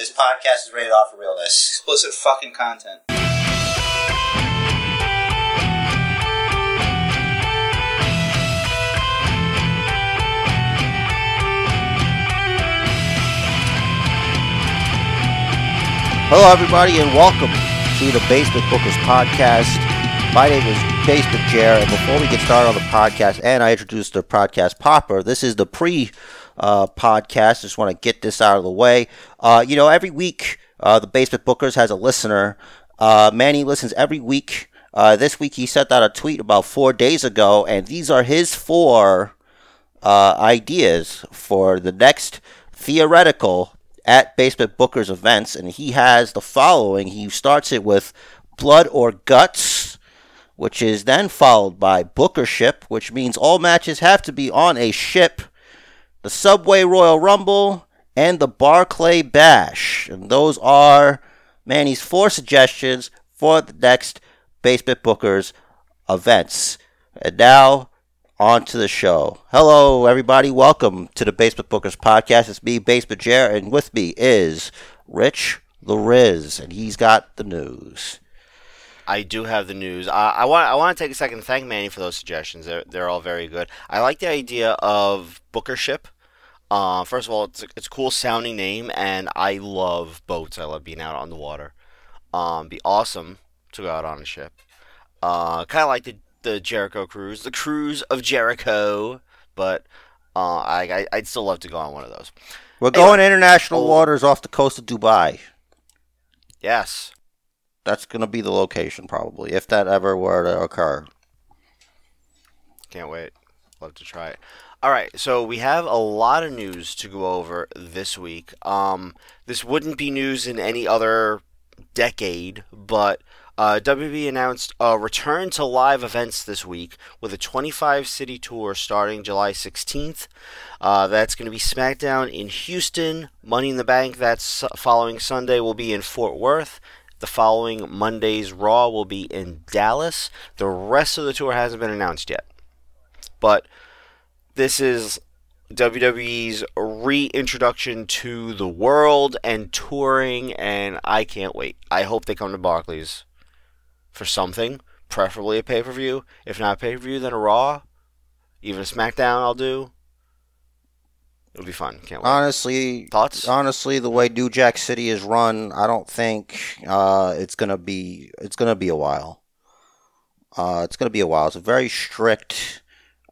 This podcast is rated off for realness. Explicit fucking content. Hello, everybody, and welcome to the Basement Bookers podcast. My name is Basement Jer, and before we get started on the podcast, and I introduce the podcast popper, this is the pre uh, podcast. Just want to get this out of the way. Uh, you know, every week, uh, the Basement Bookers has a listener. Uh, Manny listens every week. Uh, this week, he sent out a tweet about four days ago, and these are his four uh, ideas for the next theoretical at Basement Booker's events, and he has the following. He starts it with Blood or Guts, which is then followed by bookership, which means all matches have to be on a ship, the Subway Royal Rumble, and the Barclay Bash. And those are Manny's four suggestions for the next Basement Booker's events. And now, on to the show. Hello, everybody. Welcome to the Basement Bookers podcast. It's me, Basement Jer, and with me is Rich the Riz, and he's got the news. I do have the news. I, I want I want to take a second to thank Manny for those suggestions. They're they're all very good. I like the idea of Bookership. Uh, first of all, it's a, it's a cool sounding name, and I love boats. I love being out on the water. Um, be awesome to go out on a ship. Uh, kind of like the the Jericho cruise, the cruise of Jericho, but uh, I, I would still love to go on one of those. We're Anyway. going international Oh. waters off the coast of Dubai. Yes, That's going to be the location, probably, if that ever were to occur. Can't wait. Love to try it. All right, so we have a lot of news to go over this week. Um, this wouldn't be news in any other decade, but uh, WB announced a return to live events this week with a 25 city tour starting July 16th. Uh, that's going to be SmackDown in Houston. Money in the Bank, that's following Sunday, will be in Fort Worth. The following Monday's Raw will be in Dallas. The rest of the tour hasn't been announced yet. But this is WWE's reintroduction to the world and touring, and I can't wait. I hope they come to Barclays for something, preferably a pay per view. If not a pay per view, then a Raw. Even a SmackDown, I'll do. It'll be fun. Can't wait. Honestly, Thoughts? honestly, the way New Jack City is run, I don't think uh, it's gonna be. It's gonna be a while. Uh, it's gonna be a while. It's a very strict.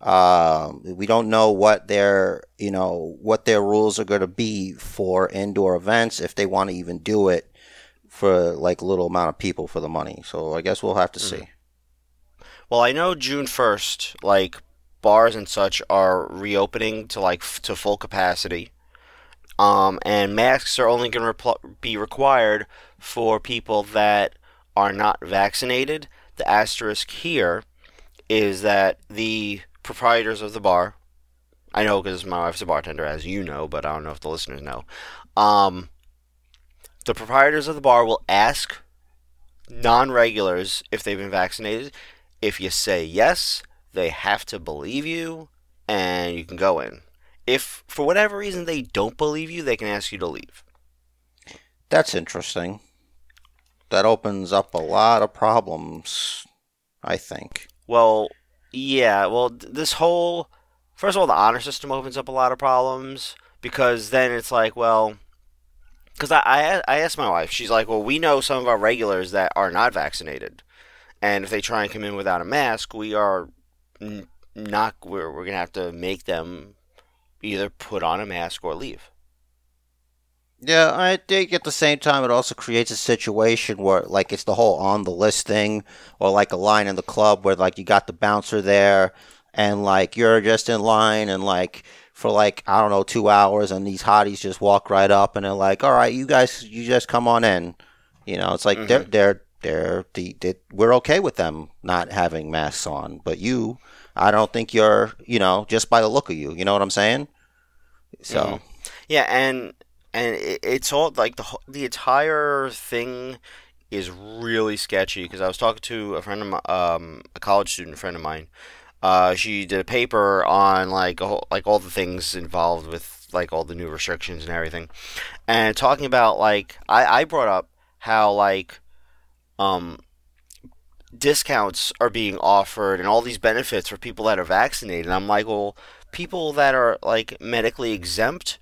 Uh, we don't know what their you know what their rules are going to be for indoor events if they want to even do it for like a little amount of people for the money. So I guess we'll have to see. Well, I know June first, like bars and such are reopening to like f- to full capacity, um, and masks are only going to repl- be required for people that are not vaccinated. The asterisk here is that the proprietors of the bar, I know because my wife's a bartender, as you know, but I don't know if the listeners know. Um, the proprietors of the bar will ask non-regulars if they've been vaccinated. If you say yes, they have to believe you, and you can go in. If for whatever reason they don't believe you, they can ask you to leave. That's interesting. That opens up a lot of problems. I think. Well, yeah. Well, this whole first of all, the honor system opens up a lot of problems because then it's like, well, because I, I I asked my wife, she's like, well, we know some of our regulars that are not vaccinated, and if they try and come in without a mask, we are not we're we're gonna have to make them either put on a mask or leave. Yeah, I think at the same time it also creates a situation where like it's the whole on the list thing, or like a line in the club where like you got the bouncer there, and like you're just in line and like for like I don't know two hours, and these hotties just walk right up and they're like, "All right, you guys, you just come on in." You know, it's like they're they're they're the, they we're okay with them not having masks on, but you, I don't think you're you know just by the look of you, you know what I'm saying? So. Mhm. Yeah, and and it, it's all like the the entire thing is really sketchy because I was talking to a friend of my, um, a college student friend of mine. Uh, she did a paper on like whole, like all the things involved with like all the new restrictions and everything, and talking about like I I brought up how like um discounts are being offered and all these benefits for people that are vaccinated. And I'm like, well, people that are like medically exempt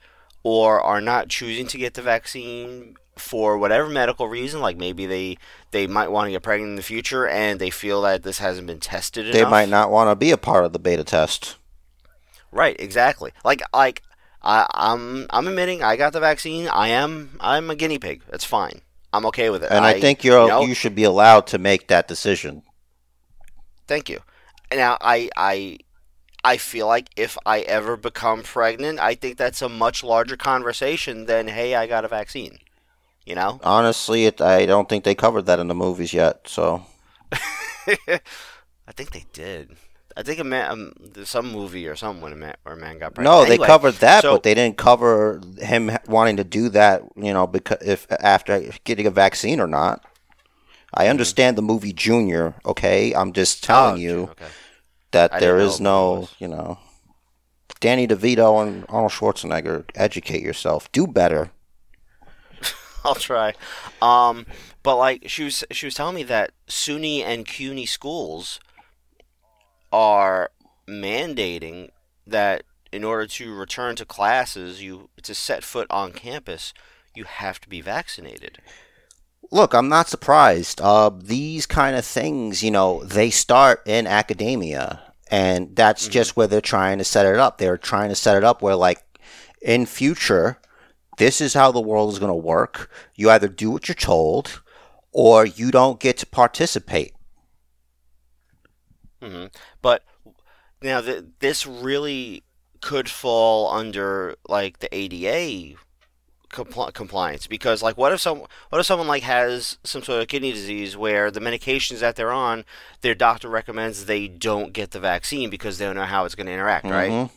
or are not choosing to get the vaccine for whatever medical reason, like maybe they they might want to get pregnant in the future and they feel that this hasn't been tested They enough. might not want to be a part of the beta test. Right, exactly. Like like I, I'm I'm admitting I got the vaccine. I am I'm a guinea pig. That's fine. I'm okay with it. And I, think you're you know, you should be allowed to make that decision. Thank you. Now I I I feel like if I ever become pregnant, I think that's a much larger conversation than hey, I got a vaccine. You know? Honestly, it, I don't think they covered that in the movies yet. So I think they did. I think a man, um, some movie or something when a man, where a man got pregnant. no, they covered that, so- but they didn't cover him wanting to do that. You know, because if after getting a vaccine or not. I understand the movie Junior. Okay, I'm just telling Oh, you okay. That I there is no, you know, Danny DeVito and Arnold Schwarzenegger. Educate yourself. Do better. I'll try. Um, but like she was, she was telling me that SUNY and CUNY schools are mandating that in order to return to classes, you to set foot on campus, you have to be vaccinated. Look, I'm not surprised. Uh, these kind of things, you know, they start in academia, and that's Mm-hmm. just where they're trying to set it up. They're trying to set it up where, like, in future, this is how the world is going to work. You either do what you're told, or you don't get to participate. hmm But now th- this really could fall under like the ADA compl- compliance because like what if some what if someone like has some sort of kidney disease where the medications that they're on their doctor recommends they don't get the vaccine because they don't know how it's going to interact right Mhm.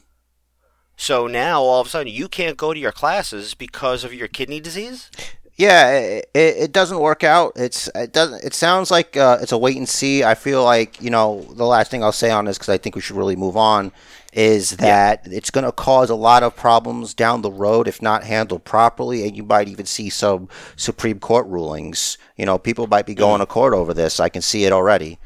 so now all of a sudden you can't go to your classes because of your kidney disease Yeah, it, it, it doesn't work out. It's it doesn't. It sounds like uh, it's a wait and see. I feel like you know the last thing I'll say on this because I think we should really move on is that it's going to cause a lot of problems down the road if not handled properly, and you might even see some Supreme Court rulings. You know, people might be going mm. to court over this. I can see it already.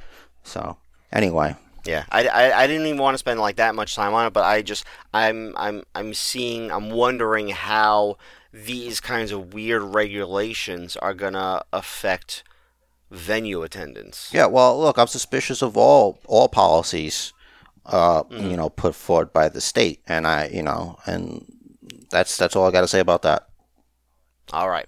So anyway, Yeah, I, I, I didn't even want to spend like that much time on it, but I just I'm I'm I'm seeing I'm wondering how these kinds of weird regulations are gonna affect venue attendance. yeah. Well, look, I'm suspicious of all all policies. Uh, you know, put forward by the state, and I, you know, and that's that's all I got to say about that. All right.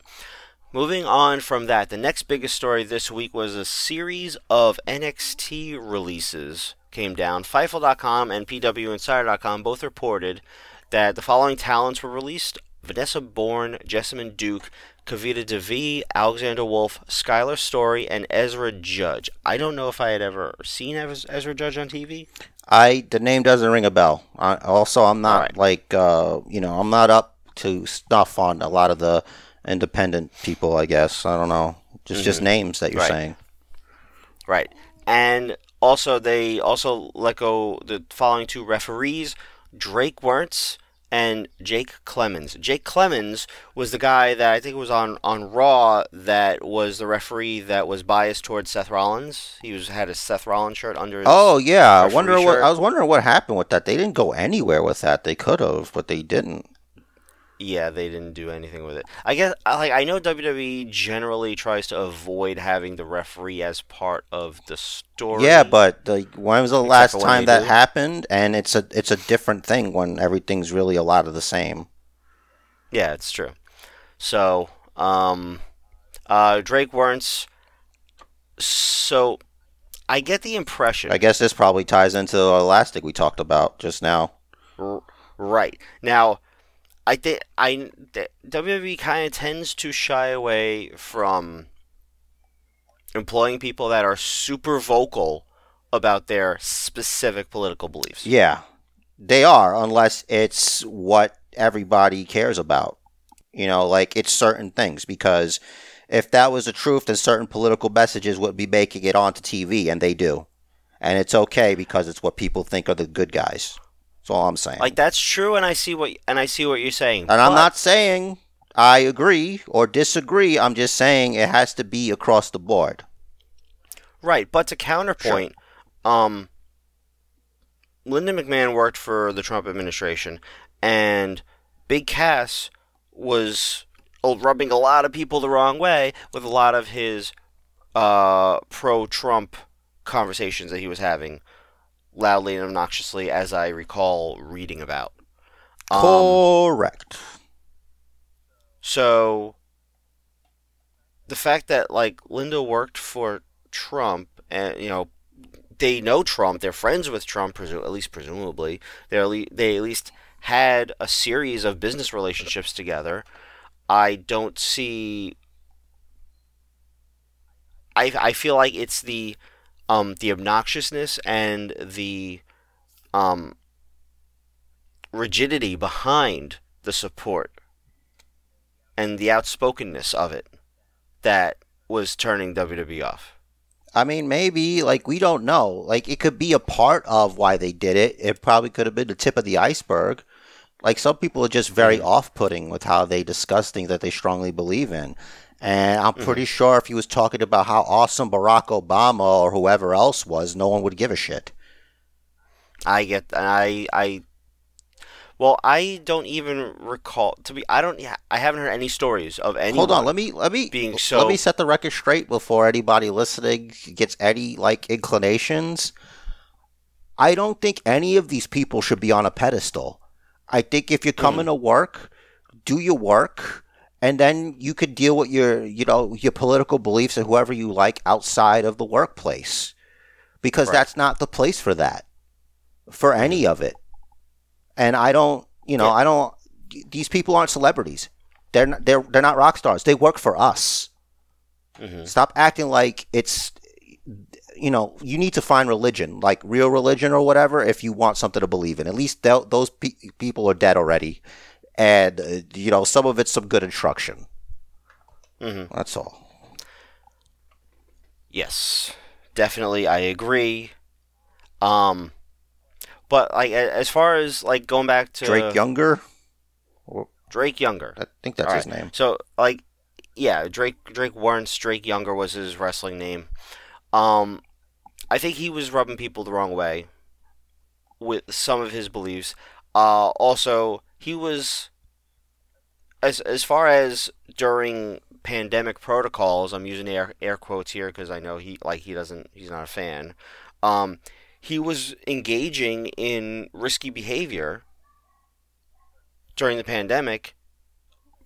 Moving on from that, the next biggest story this week was a series of NXT releases came down. Fightful.com and PWInsider.com both reported that the following talents were released: Vanessa Borne, Jessamyn Duke, Kavita Devi, Alexander Wolf, Skyler Story, and Ezra Judge. I don't know if I had ever seen Ezra Judge on TV. I the name doesn't ring a bell. I, also, I'm not Alright. like uh, you know, I'm not up to stuff on a lot of the independent people. I guess I don't know. Just just names that you're Right. saying. Right. And also, they also let go the following two referees Drake Wuertz and Jake Clemens. Jake Clemens was the guy that I think was on, on Raw that was the referee that was biased towards Seth Rollins. He was had a Seth Rollins shirt under his. Oh yeah, I wonder what shirt. I was wondering what happened with that. They didn't go anywhere with that. They could have, but they didn't. Yeah, they didn't do anything with it. I guess like I know WWE generally tries to avoid having the referee as part of the story. Yeah, but like, when was the Except last time that happened? And it's a it's a different thing when everything's really a lot of the same. Yeah, it's true. So, um, uh, Drake Wuertz. So, I get the impression. I guess this probably ties into the elastic we talked about just now. R- right now, I think I WWE kind of tends to shy away from employing people that are super vocal about their specific political beliefs. Yeah, they are, unless it's what everybody cares about. You know, like it's certain things. Because if that was the truth, then certain political messages would be making it onto TV, and they do. And it's okay because it's what people think are the good guys. That's all I'm saying. Like that's true, and I see what and I see what you're saying. and I'm not saying I agree or disagree. I'm just saying it has to be across the board. Right, but to counterpoint, um, Linda McMahon worked for the Trump administration, and Big Cass was uh, rubbing a lot of people the wrong way with a lot of his uh, pro-Trump conversations that he was having, loudly and obnoxiously, as I recall reading about. Um, Correct. So the fact that like Linda worked for Trump and you know they know Trump, they're friends with Trump, presu- at least presumably. They at le- they at least had a series of business relationships together. I don't see. I I feel like it's the um the obnoxiousness and the um rigidity behind the support and the outspokenness of it that was turning WWE off. I mean, maybe like we don't know. Like it could be a part of why they did it. It probably could have been the tip of the iceberg. Like some people are just very off-putting with how they discuss things that they strongly believe in. And I'm pretty mm-hmm. sure if he was talking about how awesome Barack Obama or whoever else was, no one would give a shit. I get I I well, I don't even recall to be I don't I haven't heard any stories of any Hold on, let me let me being so let me set the record straight before anybody listening gets any like inclinations. I don't think any of these people should be on a pedestal. I think if you're coming mm-hmm. to work, do your work, and then you could deal with your you know your political beliefs and whoever you like outside of the workplace, because Right. that's not the place for that, for any of it. And I don't, you know, Yeah. I don't. These people aren't celebrities. They're not, they're they're not rock stars. They work for us. Mhm. Stop acting like it's you know you need to find religion like real religion or whatever if you want something to believe in. At least those pe- people are dead already, and uh, you know some of it's some good instruction. Mhm. That's all. Yes, definitely, I agree. Um, but like as far as like going back to Drake Younger, Drake Younger, I think that's All his right. name. So like, yeah, Drake Drake Warrens Drake Younger was his wrestling name. Um, I think he was rubbing people the wrong way with some of his beliefs. Uh, also, he was as as far as during pandemic protocols. I'm using air air quotes here because I know he like he doesn't he's not a fan. Um, he was engaging in risky behavior during the pandemic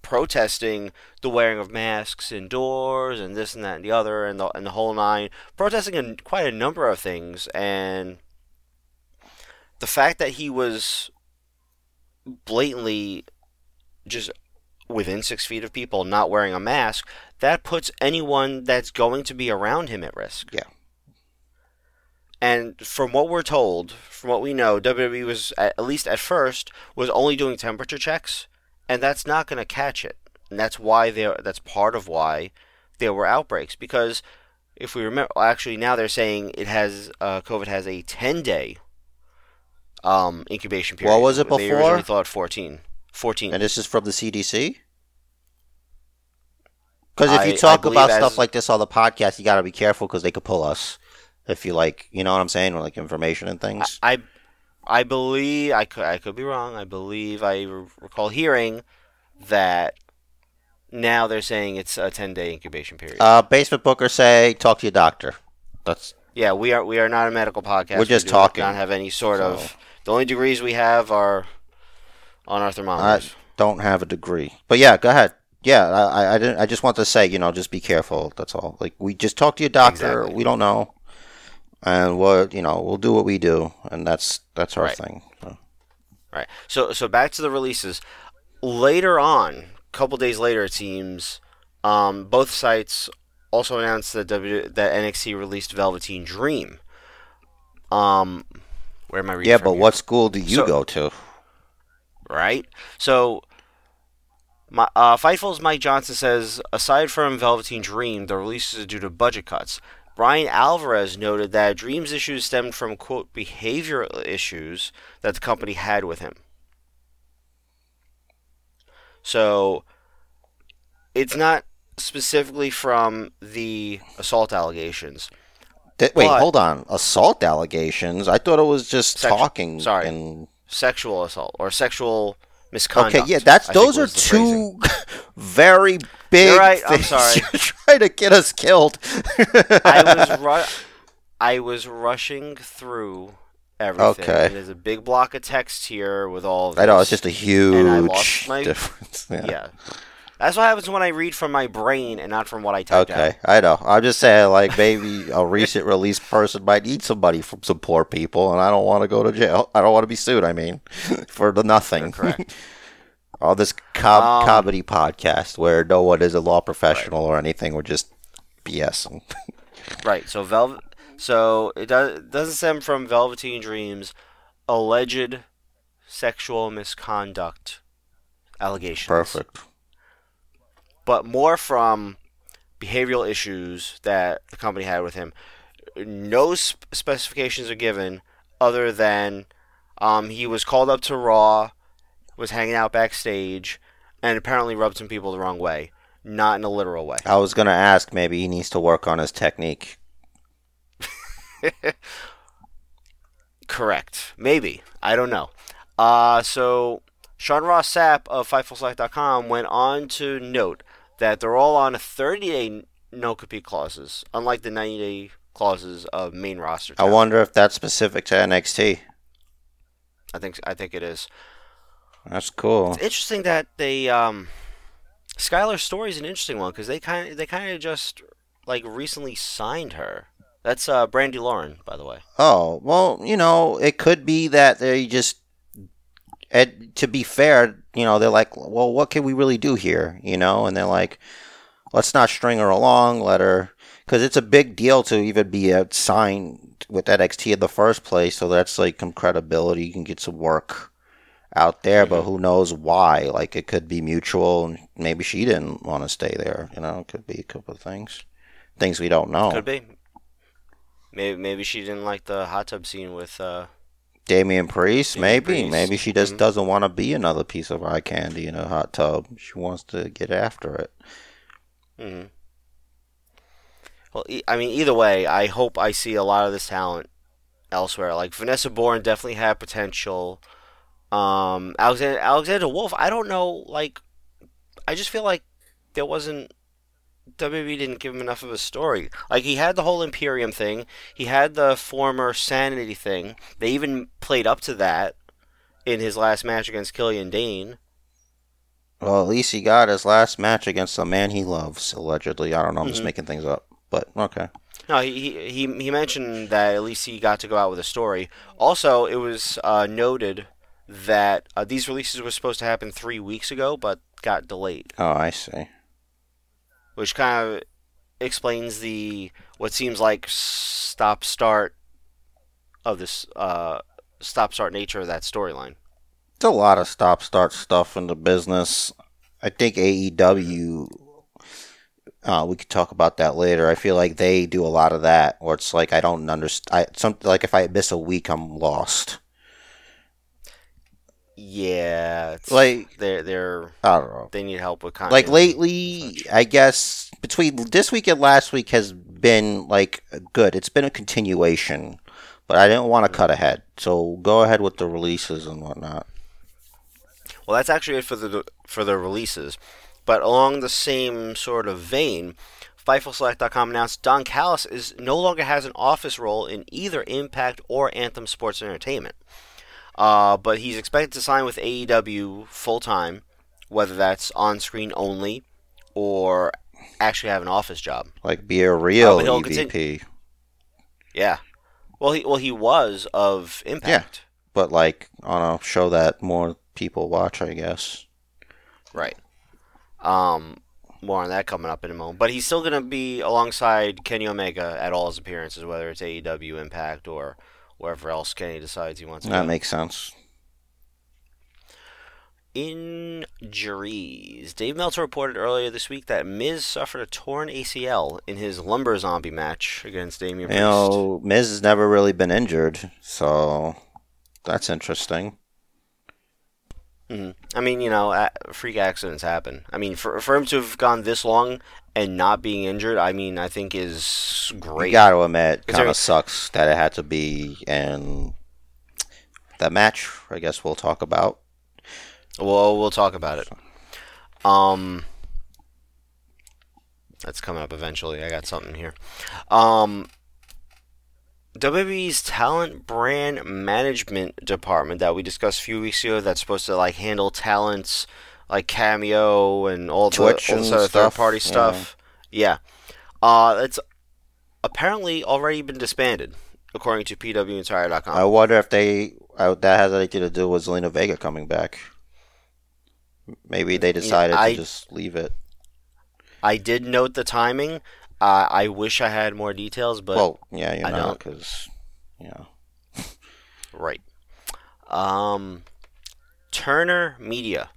protesting the wearing of masks indoors and this and that and the other and the, and the whole nine, protesting a, quite a number of things. And the fact that he was blatantly just within six feet of people not wearing a mask, that puts anyone that's going to be around him at risk. Yeah. And from what we're told, from what we know, WWE was at, at least at first was only doing temperature checks, and that's not going to catch it. And that's why there. That's part of why there were outbreaks because if we remember, actually now they're saying it has uh, COVID has a ten day um, incubation period. What was it They before? originally thought 14. 14. And this is from the CDC. Because if I- you talk about stuff like this on the podcast, you got to be careful because they could pull us. If you like, you know what I'm saying, like information and things. I, I believe I could I could be wrong. I believe I recall hearing that now they're saying it's a ten day incubation period. Uh, basement booker say talk to your doctor. That's yeah, we are we are not a medical podcast. We're just we talking. Not have any sort So- of. The only degrees we have are on our I thermometers. don't have a degree, but yeah, go ahead. Yeah, I, I- I didn't. I just want to say, you know, just be careful. That's all. Like we just talk to your doctor. Exactly. We don't know, and we'll, you know, we'll do what we do, and that's that's our Right. thing. So. Right. So so back to the releases. Later on, a couple days later, it seems, um, both sites also announced that W that NXT released Velveteen Dream. Um, where am I reading? Yeah, but here? what school do you So- go to? right? So, my, uh, Fightful's Mike Johnson says, aside from Velveteen Dream, the release is due to budget cuts. Bryan Alvarez noted that Dream's issues stemmed from, quote, behavioral issues that the company had with him. So it's not specifically from the assault allegations. Wait, But- hold on. Assault allegations? I thought it was just Sexual- talking. sorry. And Sexual assault or sexual misconduct. okay, yeah, that's I those are was the phrasing. two very big. You're right, I'm things. sorry. You're trying to get us killed. I was ru- I was rushing through everything. Okay. And there's a big block of text here with all. Of I know it's just a huge difference. Yeah. yeah. That's what happens when I read from my brain and not from what I typed out. Okay, out. I know. I'm just saying, like maybe a recent release person might need somebody from some poor people, and I don't want to go to jail. I don't want to be sued. I mean, for the nothing. Correct. All this com- Um, comedy podcast where no one is a law professional or anything. We're just BSing. Right. So Velvet. So it does, doesn't stem from Velveteen Dreams alleged sexual misconduct allegations. Perfect. But more from behavioral issues that the company had with him. No sp- specifications are given other than um, he was called up to Raw, was hanging out backstage, and apparently rubbed some people the wrong way. Not in a literal way. I was gonna ask. Maybe he needs to work on his technique. Correct. Maybe. I don't know. Uh, so, Sean Ross Sapp of FightfulSelect.com went on to note that they're all on a 30 day no compete clauses, unlike the 90 day clauses of main roster. I wonder if that's specific to NXT. I think I think it is. That's cool. It's interesting that they um, Skyler Story's an interesting one because they kind of they kind of just like recently signed her. That's uh, Brandi Lauren, by the way. Oh, well, you know, it could be that they just, and to be fair, you know, they're like, well, what can we really do here? You know, and they're like, let's not string her along, let her, because it's a big deal to even be signed with NXT in the first place, so that's like some credibility. You can get some work out there, but who knows why? Like, it could be mutual, and maybe she didn't want to stay there, you know, it could be a couple of things. Things we don't know. Could be. Maybe maybe she didn't like the hot tub scene with uh, Damian Priest, Damian maybe. Priest. Maybe she just Mhm. doesn't want to be another piece of eye candy in a hot tub. She wants to get after it. Mm-hmm. Well, I mean, either way, I hope I see a lot of this talent elsewhere. Like Vanessa Borne definitely had potential. Um, Alexander Alexander Wolf, I don't know. Like, I just feel like there wasn't WWE didn't give him enough of a story. Like he had the whole Imperium thing, he had the former Sanity thing. They even played up to that in his last match against Killian Dain. Well, at least he got his last match against the man he loves, allegedly. I don't know. I'm just Mhm. making things up. But, okay. No, he, he he he mentioned that at least he got to go out with a story. Also, it was uh, noted that uh, these releases were supposed to happen three weeks ago, but got delayed, Oh, I see. Which kind of explains the what seems like stop start of this uh, stop start nature of that storyline. It's a lot of stop start stuff in the business. I think AEW, uh, we could talk about that later. I feel like they do a lot of that, or it's like I don't understand. I, some, like if I miss a week, I'm lost. Yeah, it's, Like- they're they're I don't know. they need help with like lately i guess between this week and last week has been like good it's been a continuation but i didn't want to cut ahead so go ahead with the releases and whatnot Well, that's actually it for the for the releases. But along the same sort of vein, FightfulSelect.com announced Don Callis is no longer has an office role in either Impact or Anthem Sports Entertainment. Uh, but he's expected to sign with AEW full time, whether that's on screen only or actually have an office job. like be a real Oh, evp continue- Yeah. Well, he well he was of Impact. Yeah, but like on a show that more people watch i guess Right. Um, more on that coming up in a moment. But he's still going to be alongside Kenny Omega at all his appearances, whether it's AEW, Impact, or wherever else Kenny decides he wants to that go. makes sense injuries. Dave Meltzer reported earlier this week that Miz suffered a torn ACL in his lumber zombie match against Damian You Priest. know, Miz has never really been injured, so that's interesting. Mhm. I mean, you know, freak accidents happen. I mean, for for him to have gone this long and not being injured, I mean, I think is great. You got to admit, kind of sucks that it had to be in that match. I guess we'll talk about. Well, we'll talk about it. Um, that's coming up eventually. I got something here. Um, WWE's talent brand management department that we discussed a few weeks ago that's supposed to like handle talents like Cameo and all the, Twitch all and this other stuff, third party stuff. Yeah. Uh, it's apparently already been disbanded, according to PWInsider.com. I wonder if they uh, that has anything to do with Zelina Vega coming back. Maybe they decided I- to just leave it. I did note the timing. Uh, I wish I had more details, but well, yeah, you I know, don't. because you know, right. Um, Turner Media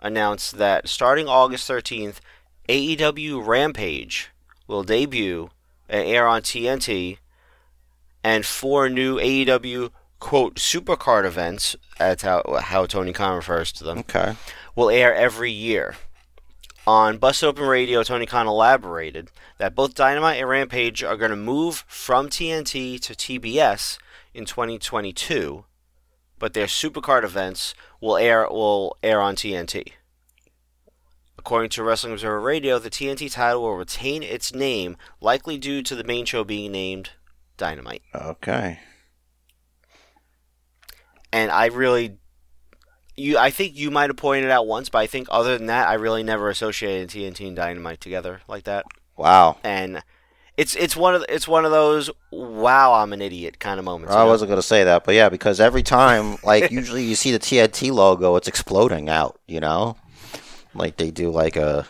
announced that starting August 13th, AEW Rampage will debut and air on TNT, and four new AEW quote supercard events. That's how how Tony Khan refers to them. okay. will air every year. On Busted Open Radio, Tony Khan elaborated that both Dynamite and Rampage are going to move from TNT to TBS in 2022, but their Supercard events will air will air on TNT. According to Wrestling Observer Radio, the TNT title will retain its name, likely due to the main show being named Dynamite. Okay. And I really you I think you might have pointed out once, but I think other than that, I really never associated TNT and Dynamite together like that. Wow. And it's it's one of it's one of those wow I'm an idiot kind of moments. you I know? wasn't gonna say that, but yeah, because every time, like, usually you see the TNT logo, it's exploding out. You know, like they do, like a,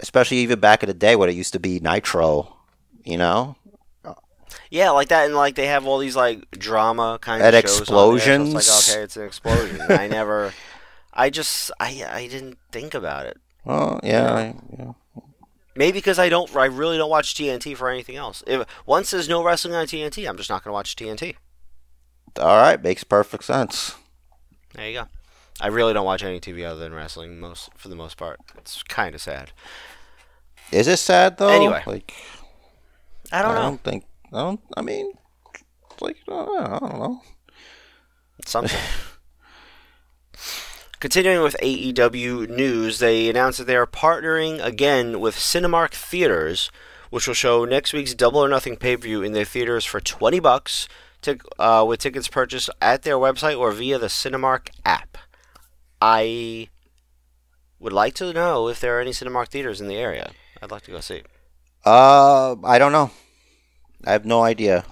especially even back in the day when it used to be Nitro. You know, Yeah, like that, and like they have all these like drama kind And of shows on there, so explosions. it's like okay, it's an explosion. I never, I just I I didn't think about it. well, yeah, I- yeah. Maybe because I don't, I really don't watch TNT for anything else. If once there's no wrestling on TNT, I'm just not gonna watch TNT. all right, makes perfect sense. There you go. I really don't watch any TV other than wrestling most for the most part. It's kind of sad. Is it sad though? Anyway. like I don't I know. don't think. I don't. I mean, like I don't know. Something. Continuing with AEW news, they announced that they are partnering again with Cinemark Theaters, which will show next week's Double or Nothing pay-per-view in their theaters for twenty bucks, tic- uh, with tickets purchased at their website or via the Cinemark app. I would like to know if there are any Cinemark theaters in the area. I'd like to go see. Uh, I don't know. I have no idea.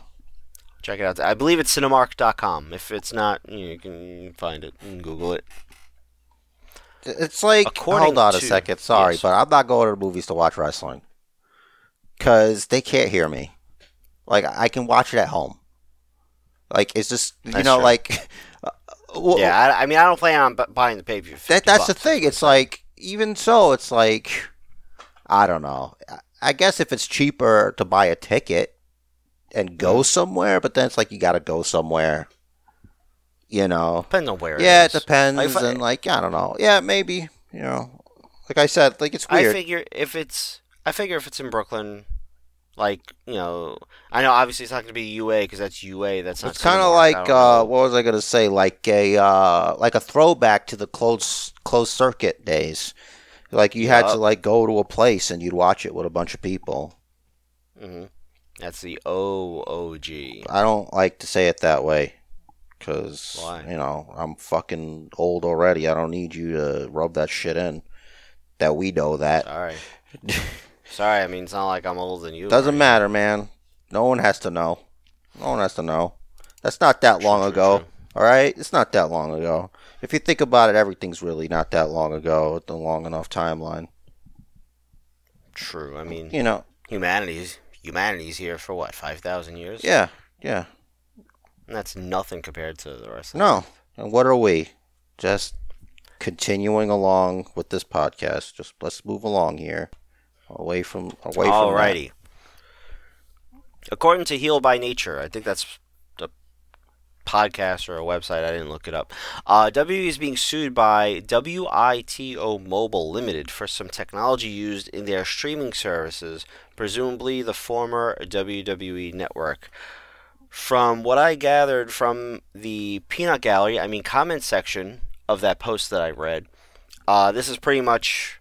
Check it out. I believe it's Cinemark.com. If it's not, you can find it and Google it. It's like According hold on a second. Sorry, yes. but I'm not going to the movies to watch wrestling because they can't hear me. Like I can watch it at home. Like it's just you That's know true. like. uh, well, Yeah, I, I mean, I don't plan on buying the pay per view. that that's the thing. It's like even so, it's like I don't know. I guess if it's cheaper to buy a ticket and go somewhere, but then it's like you got to go somewhere. You know. depends on where. Yeah, it it depends, Like, if I- and like I don't know. Yeah, maybe you know. Like I said, like it's I figure if it's, I figure if it's in Brooklyn, like you know, I know obviously it's not going to be UA because that's UA. That's not. It's kind of like uh, what was I gonna say? Like a uh, like a throwback to the closed closed circuit days. Like you had to like go to a place and you'd watch it with a bunch of people. Mhm. That's the O O G. I don't like to say it that way because you know I'm fucking old already. I don't need you to rub that shit in. That we know that Sorry. Sorry, I mean it's not like I'm older than you. doesn't or matter, man. No one has to know. No one has to know. That's not that long true, ago. true. All right, it's not that long ago. If you think about it, everything's really not that long ago. It's a long enough timeline. True. I mean, You know. humanity's humanity's here for what five thousand years. Yeah. Yeah. And that's nothing compared to the rest. of No. And what are we? Just continuing along with this podcast. Just let's move along here, away from away from. Alrighty. According to Heel by Nature, I think that's podcast or a website. I didn't look it up. Uh, WWE is being sued by WITO Mobile Limited for some technology used in their streaming services, presumably the former WWE network. From what I gathered from the peanut gallery, I mean comment section of that post that I read, uh, this is pretty much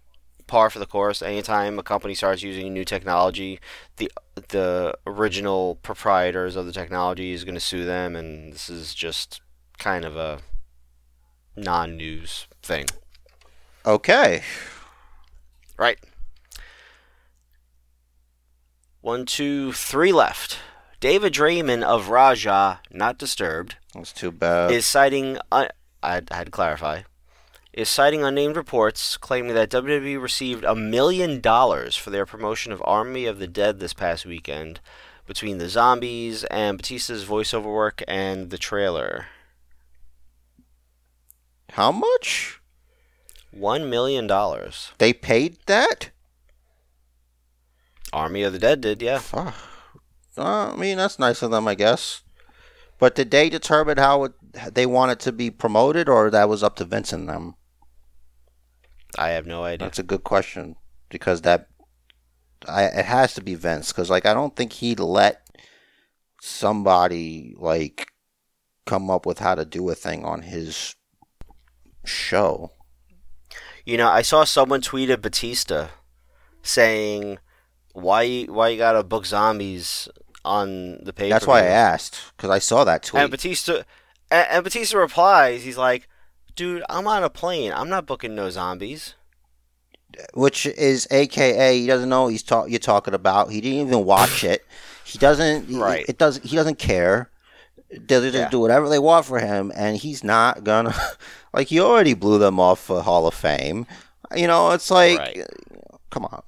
par for the course. Anytime a company starts using new technology, the the original proprietors of the technology is going to sue them, and this is just kind of a non-news thing, Okay. right? One, two, three left. David Draymond of Raja, not disturbed, That's too bad. is citing. Uh, I I had to clarify. Is citing unnamed reports claiming that WWE received a million dollars for their promotion of Army of the Dead this past weekend, between the zombies and Batista's voiceover work and the trailer. How much? One million dollars. They paid that? Army of the Dead did, yeah. Uh, I mean, that's nice of them, I guess. But did they determine how it, they wanted to be promoted, or that was up to Vince and them? I have no idea. That's a good question because that I it has to be Vince because like I don't think he'd let somebody like come up with how to do a thing on his show. You know, I saw someone tweet at Batista saying, "Why, why you gotta book zombies on the page?" That's why I asked because I saw that tweet. And Batista, and, and Batista replies, he's like, "Dude, I'm on a plane. I'm not booking no zombies." which is AKA he doesn't know what he's talk you're talking about. He didn't even watch it. He doesn't. Right. It does. He doesn't care. They'll just Yeah. do whatever they want for him, and he's not gonna. Like he already blew them off for Hall of Fame. You know, it's like, Right. come on.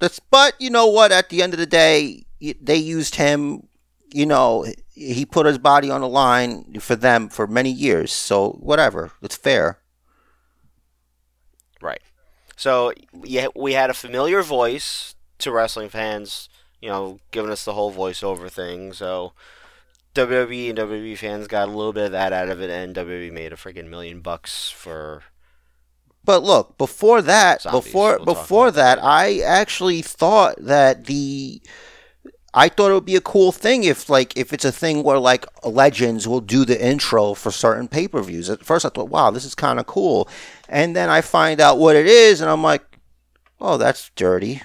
That's. But you know what? At the end of the day, they used him. You know, he put his body on the line for them for many years. So whatever, it's fair. Right. So yeah, we had a familiar voice to wrestling fans, you know, giving us the whole voiceover thing. So WWE and WWE fans got a little bit of that out of it, and WWE made a freaking million bucks for. But look, before that, Zombies, before we'll before that, that. I actually thought that the I thought it would be a cool thing if like if it's a thing where like legends will do the intro for certain pay-per-views. At first I thought, "Wow, this is kind of cool." And then I find out what it is and I'm like, "Oh, that's dirty."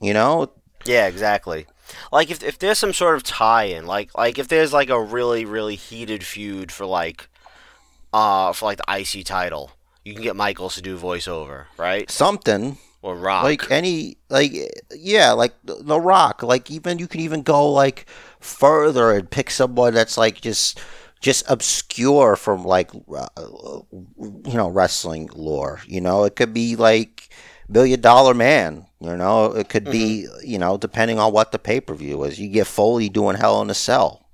You know? Yeah, exactly. Like if if there's some sort of tie-in, like like if there's like a really really heated feud for like, uh, for like the IC title, you can get Michaels to do voiceover, right? Something Or Rock. like any like yeah like the rock like even you can even go like further and pick someone that's like just just obscure from like uh, you know wrestling lore you know it could be like million dollar man you know it could be you know depending on what the pay-per-view is you get foley doing hell in a cell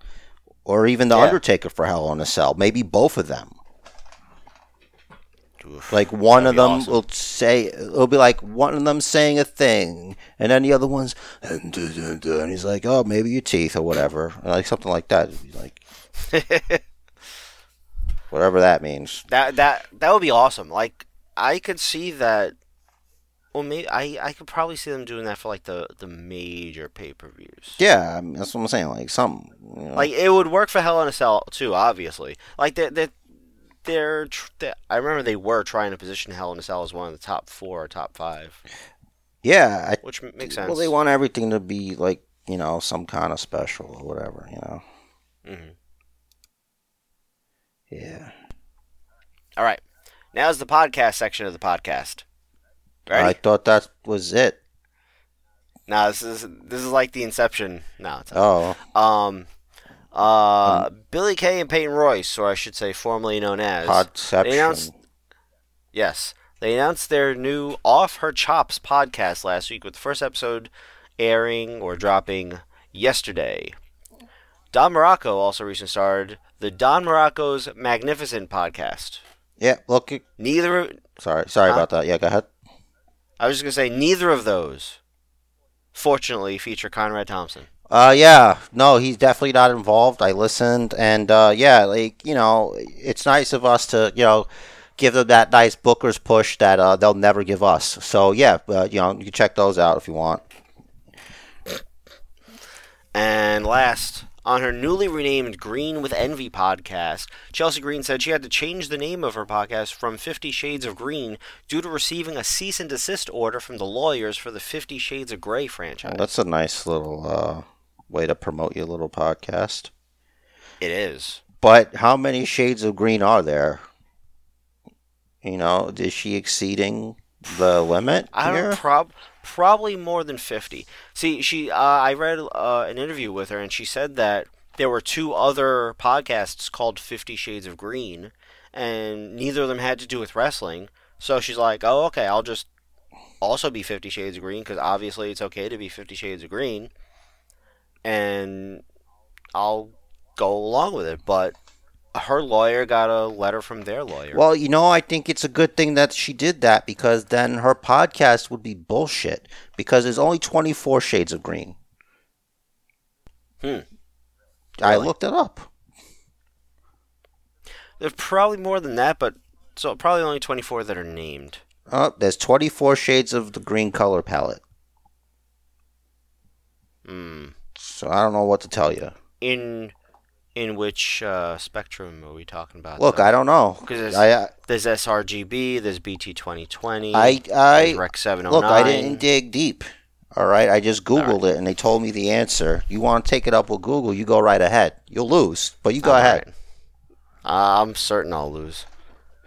or even the Yeah. undertaker for hell in a cell maybe both of them. Like one of That'd them awesome. will say it'll be like one of them saying a thing, and then the other one's and, duh, duh, duh, and he's like, "Oh, maybe your teeth or whatever," like something like that. It'd be like whatever that means. That that that would be awesome. Like I could see that. Well, maybe I I could probably see them doing that for like the the major pay per views. Yeah, I mean, that's what I'm saying. Like some, you know. Like it would work for Hell in a Cell too, obviously. Like they they they're, tr- they I remember they were trying to position Hell in a Cell as one of the top four or top five, yeah, I, which makes sense. well, they want everything to be like you know some kind of special or whatever. You know. hmm Yeah. All right, now is the podcast section of the podcast. I thought that was it. No, this is this is like the Inception. No, it's Oh, Um, uh, Billie Kay and Peyton Royce, or I should say, formerly known as Podception. They announced, yes, they announced their new Off Her Chops podcast last week, with the first episode airing or dropping yesterday. Don Morocco also recently starred the Don Morocco's Magnificent podcast. Yeah, look. Neither. Sorry, sorry Huh? about that. Yeah, go ahead. I was just gonna say neither of those. Fortunately, feature Conrad Thompson. Uh, yeah, no, he's definitely not involved. I listened, and uh, yeah, like you know, it's nice of us to you know give them that nice Booker's push that uh, they'll never give us. So yeah, uh, you know, you can check those out if you want. And last, on her newly renamed Green with Envy podcast, Chelsea Green said she had to change the name of her podcast from Fifty Shades of Green due to receiving a cease and desist order from the lawyers for the Fifty Shades of Grey franchise. That's a nice little uh, way to promote your little podcast. It is. But how many shades of green are there? You know, is she exceeding the limit I here? don't prob probably more than fifty. See, she uh, I read uh, an interview with her, and she said that there were two other podcasts called Fifty Shades of Green, and neither of them had to do with wrestling. So she's like, "Oh, okay, I'll just also be Fifty Shades of Green because obviously it's okay to be Fifty Shades of Green, and I'll go along with it." But her lawyer got a letter from their lawyer. Well, you know, I think it's a good thing that she did that because then her podcast would be bullshit because there's only 24 shades of green. Hmm. I looked it up. There's probably more than that, but so probably only 24 that are named. Oh, there's 24 shades of the green color palette. Hmm. So I don't know what to tell you. In in which uh, spectrum are we talking about? Look, though? I don't know. 'Cause there's- I, I, There's sRGB. There's BT 2020. I, there's I Rec 709. look, I didn't dig deep. All right, I just Googled it and they told me the answer. You want to take it up with Google, you go right ahead. You'll lose, but you go All ahead. right. Uh, I'm certain I'll lose.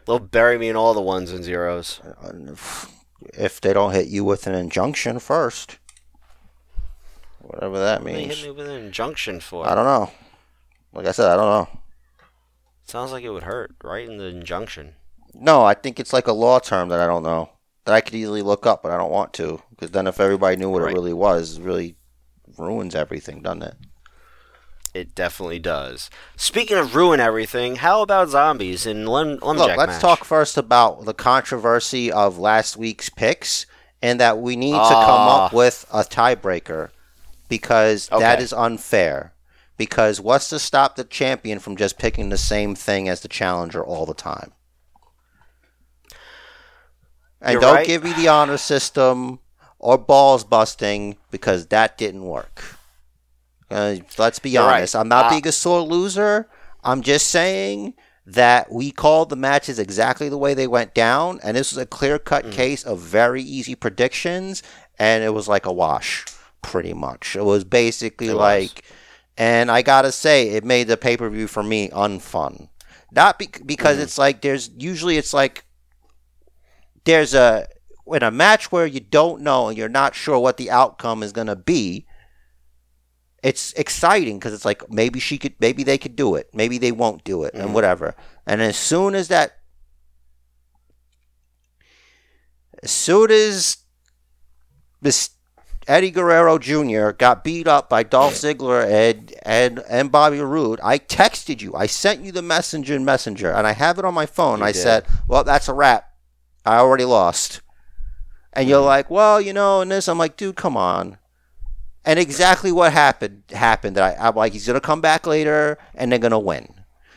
They'll bury me in all the ones and zeros. If they don't hit you with an injunction first, whatever that What do They means. hit me with an injunction for. I don't know. Like I said, I don't know. Sounds like it would hurt, right? In the injunction. No, I think it's like a law term that I don't know that I could easily look up, but I don't want to because then if everybody knew what Right. it really was, it really ruins everything, doesn't it? It definitely does. Speaking of ruin everything, how about zombies in Lumjack Look, let's match? talk first about the controversy of last week's picks and that we need to come Ah. up with a tiebreaker because that Okay. is unfair. Because what's to stop the champion from just picking the same thing as the challenger all the time? And You're don't right. give me the honor system or balls busting because that didn't work. Uh, let's be You're right. honest. I'm not Uh, being a sore loser. I'm just saying that we called the matches exactly the way they went down, and this was a clear cut Mm. case of very easy predictions, and it was like a wash, pretty much. It was basically It was. like, and I gotta say, it made the pay per view for me unfun. Not be- because Mm. it's like there's usually it's like there's a in a match where you don't know and you're not sure what the outcome is to be it's exciting because it's like maybe she could maybe they could do it maybe they won't do it Mhm. and whatever and as soon as that as soon as this Eddie Guerrero Jr. got beat up by Dolph Ziggler and, and and Bobby Roode. I texted you. I sent you the messenger and messenger, and I have it on my phone. You I did. said, "Well, that's a wrap. I already lost." And you're hmm. like, "Well, you know," and this. I'm like, "Dude, come on." And exactly what happened happened. That I, I'm like, he's gonna come back later, and they're gonna win.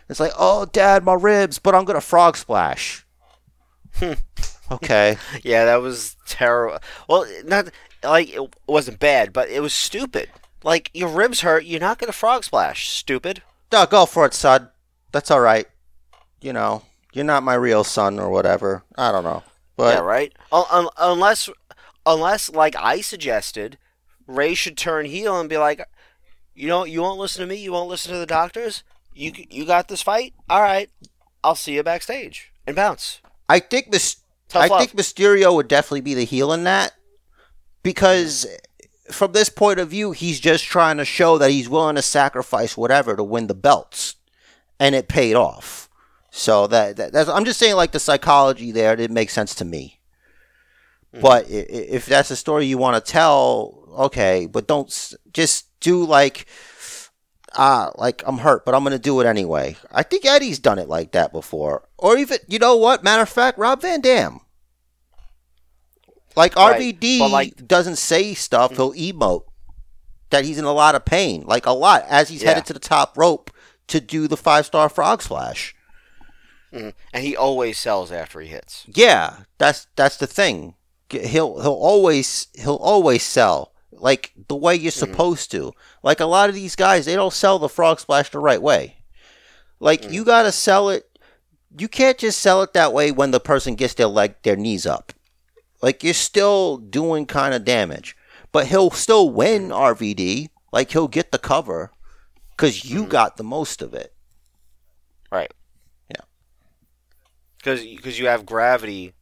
It's like, "Oh, Dad, my ribs," but I'm gonna frog splash. Hmm. okay. Yeah, that was terrible. Well, not like it wasn't bad, but it was stupid. Like your ribs hurt, you're not gonna frog splash. Stupid. No, go for it, son. That's all right. You know, you're not my real son or whatever. I don't know, but yeah, right. Un- un- unless, unless like I suggested, Rey should turn heel and be like, you know, you won't listen to me. You won't listen to the doctors. You you got this fight. All right, I'll see you backstage and bounce. I think this. Tough I love. think Mysterio would definitely be the heel in that because from this point of view, he's just trying to show that he's willing to sacrifice whatever to win the belts, and it paid off. So that, that that's, I'm just saying, like the psychology there, it makes sense to me. Mm-hmm. But if that's a story you want to tell, okay, but don't just do like ah, like I'm hurt, but I'm gonna do it anyway. I think Eddie's done it like that before, or even you know what? Matter of fact, Rob Van Dam. Like Right, RVD like- doesn't say stuff; mm. he'll emote that he's in a lot of pain, like a lot, as he's Yeah. headed to the top rope to do the five star frog splash. Mhm. And he always sells after he hits. Yeah, that's that's the thing. He'll he'll always he'll always sell like the way you're mm-hmm. supposed to. Like a lot of these guys, they don't sell the frog splash the right way. Like mm-hmm. you got to sell it. You can't just sell it that way when the person gets their leg their knees up. Like you're still doing kind of damage, but he'll still win RVD. Like he'll get the cover because you mm-hmm. got the most of it. Right. Yeah. Because you have gravity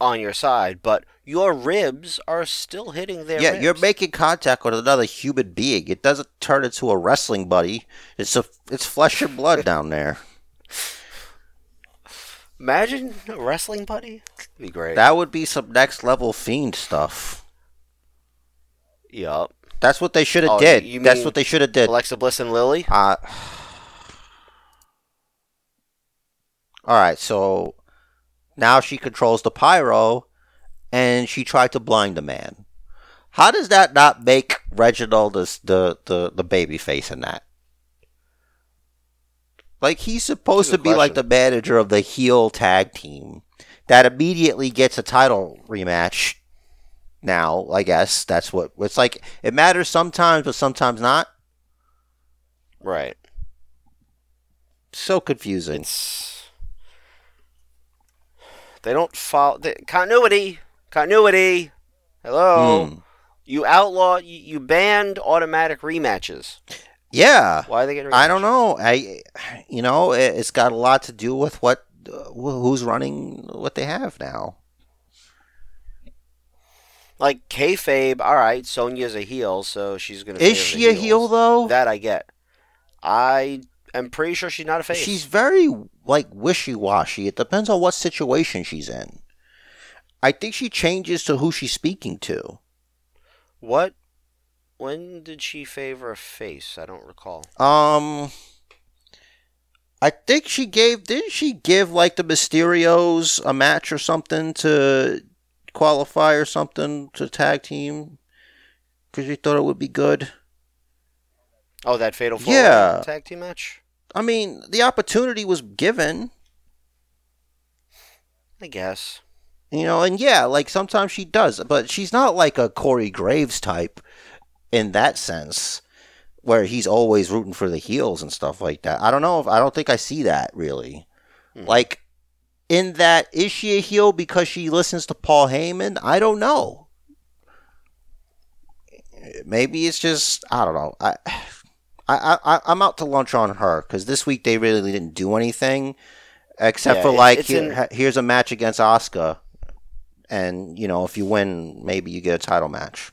on your side, but your ribs are still hitting their yeah, ribs. you're making contact with another human being. It doesn't turn into a wrestling buddy. It's a it's flesh and blood down there. Imagine a wrestling buddy. That'd be great. That would be some next level fiend stuff. yup. That's what they should have Oh, did. you That's what they should have did. Alexa Bliss and Lily. Uh, all right, so now she controls the pyro, and she tried to blind the man. How does that not make Reginald the the the, the baby face in that? Like he's supposed to be good like the manager of the heel tag team that immediately gets a title rematch. Now, I guess that's what it's like. It matters sometimes, but sometimes not. Right. So confusing. It's they don't follow the continuity. Continuity. Hello. Hmm. You outlaw. You, you banned automatic rematches. Yeah, Why are they getting? I don't know. I, you know, it, it's got a lot to do with what, who's running what they have now. Like kayfabe. All right, Sonya's a heel, so she's gonna. Is she a heel though? That I get. I am pretty sure she's not a face. She's very like wishy washy. It depends on what situation she's in. I think she changes to who she's speaking to. what? When did she favor a face? I don't recall. Um, I think she gave. Didn't she give like the Mysterios a match or something to qualify or something to tag team? Because she thought it would be good. Oh, that fatal four Yeah. tag team match. I mean, the opportunity was given, I guess. you know, and yeah, like sometimes she does, but she's not like a Corey Graves type in that sense, where he's always rooting for the heels and stuff like that. I don't know if I don't think I see that really. Mhm. Like, in that, is she a heel because she listens to Paul Heyman? I don't know. Maybe it's just I don't know. I. I, I, I'm out to lunch on her because this week they really didn't do anything except Yeah, for like here, in- here's a match against Asuka, and you know if you win, maybe you get a title match.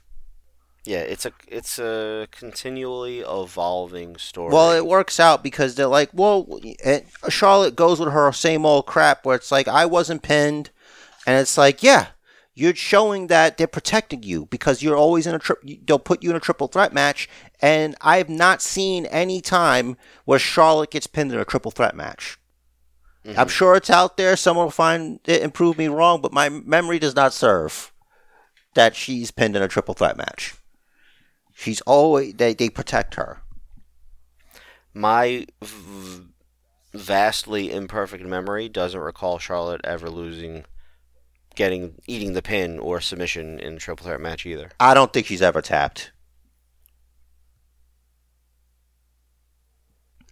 Yeah, it's a it's a continually evolving story. Well, it works out because they're like, well, it, Charlotte goes with her same old crap where it's like I wasn't pinned, and it's like, yeah, you're showing that they're protecting you because you're always in a trip. They'll put you in a triple threat match, and I have not seen any time where Charlotte gets pinned in a triple threat match. Mm-hmm. I'm sure it's out there. Someone will find it and prove me wrong, but my memory does not serve that she's pinned in a triple threat match. She's always they, they protect her. my v- vastly imperfect memory doesn't recall Charlotte ever losing, getting eating the pin or submission in a triple threat match either. I don't think she's ever tapped.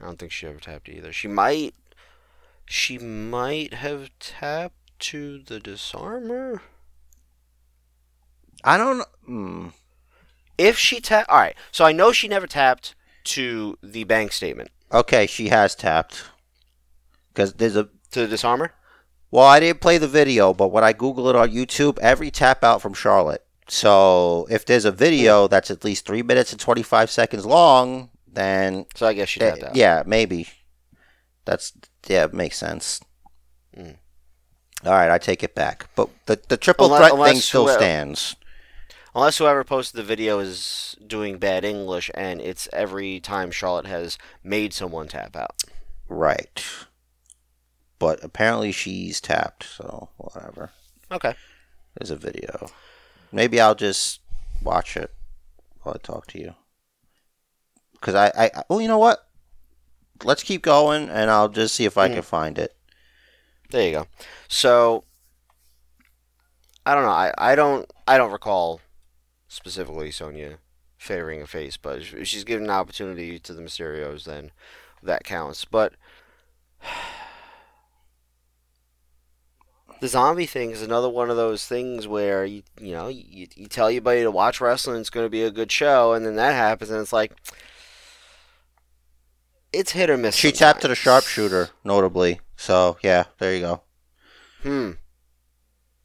I don't think she ever tapped either. She might, she might have tapped to the disarmer. I don't. Mm, If she tapped, all right. So I know she never tapped to the bank statement okay, she has tapped because there's a. to the disarmer. Well, I didn't play the video, but when I Google it on YouTube, every tap out from Charlotte. So if there's a video that's at least three minutes and twenty five seconds long, then So I guess she eh, tapped out. yeah, maybe. That's yeah, it makes sense. Mm. All right, I take it back. But the the triple Unless- threat thing unless still whoever- stands. Unless whoever posted the video is doing bad English and it's every time Charlotte has made someone tap out. Right. But apparently she's tapped, so whatever. Okay. There's a video. Maybe I'll just watch it while I talk to you. Because I, I, I- well, you know what? Let's keep going, and I'll just see if I Mm. can find it. There you go. So I don't know. I, I don't I don't recall specifically Sonya favoring a face, but if she's given an opportunity to the Mysterios, then that counts. But the zombie thing is another one of those things where you you know you, you tell everybody to watch wrestling, it's going to be a good show, and then that happens, and it's like it's hit or miss. She tapped to the sharpshooter, notably. So yeah, there you go. Hmm.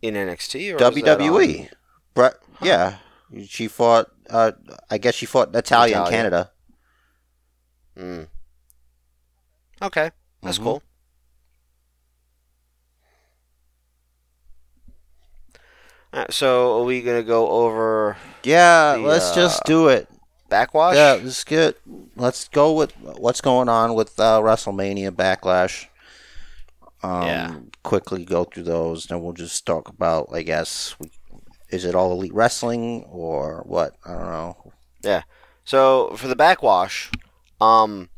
In NXT or WWE. on- But yeah, she fought. Uh, I guess she fought Natalya in Canada. Hmm. Okay, that's Mhm. cool. Alright, so are we gonna go over Yeah, The, let's uh, just do it. backwash? Yeah, let's get. Let's go with what's going on with uh, WrestleMania Backlash. Um, Yeah. Quickly go through those, then we'll just talk about. I guess, is it all elite wrestling or what? I don't know. Yeah. So for the backwash, um,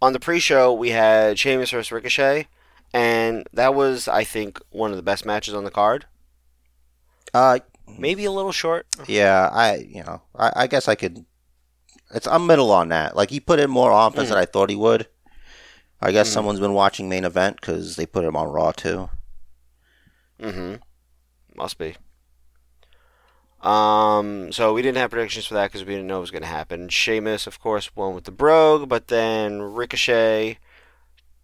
on the pre-show we had Sheamus versus Ricochet, and that was I think one of the best matches on the card. Uh, Maybe a little short. yeah, I you know, I, I guess I could. It's I'm middle on that. Like he put in more offense than I thought he would. I guess Mhm. someone's been watching main event because they put him on Raw too. Mm-hmm. Must be. Um, so we didn't have predictions for that because we didn't know it was going to happen. Sheamus, of course, won with the brogue, but then Ricochet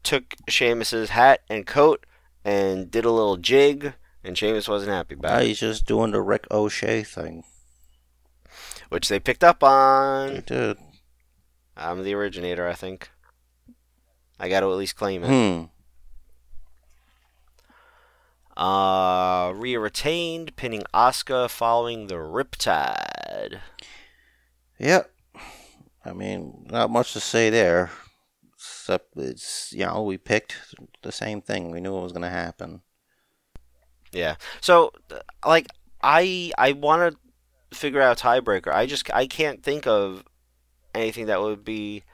took Sheamus's hat and coat and did a little jig, and Sheamus wasn't happy about it, he's just doing the Rick O'Shea thing. which they picked up on. did. I'm the originator, I think. I got to at least claim it. Hmm. Uh, Rhea retained, pinning Asuka following the Riptide. Yep. I mean, not much to say there. Except it's you know we picked the same thing. We knew it was going to happen. Yeah. So, like, I I want to figure out a tiebreaker. I just I can't think of anything that would be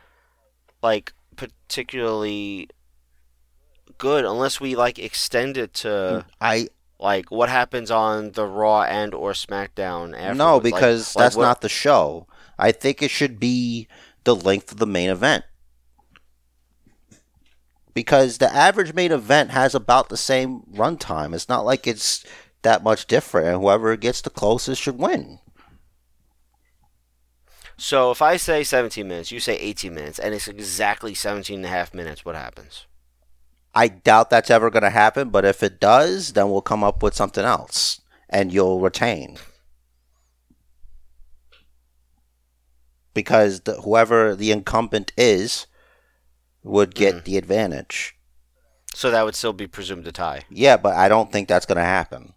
like particularly good unless we like extend it to mm, I like what happens on the Raw and or SmackDown after. no because like that's what- not the show. I think it should be the length of the main event. Because the average main event has about the same runtime. It's not like it's that much different, and whoever gets the closest should win. So if I say 17 minutes, you say 18 minutes, and it's exactly 17 and a half minutes, what happens? I doubt that's ever going to happen, but if it does, then we'll come up with something else and you'll retain. Because the, whoever the incumbent is would get mm-hmm. the advantage. So that would still be presumed to tie. Yeah, but I don't think that's going to happen.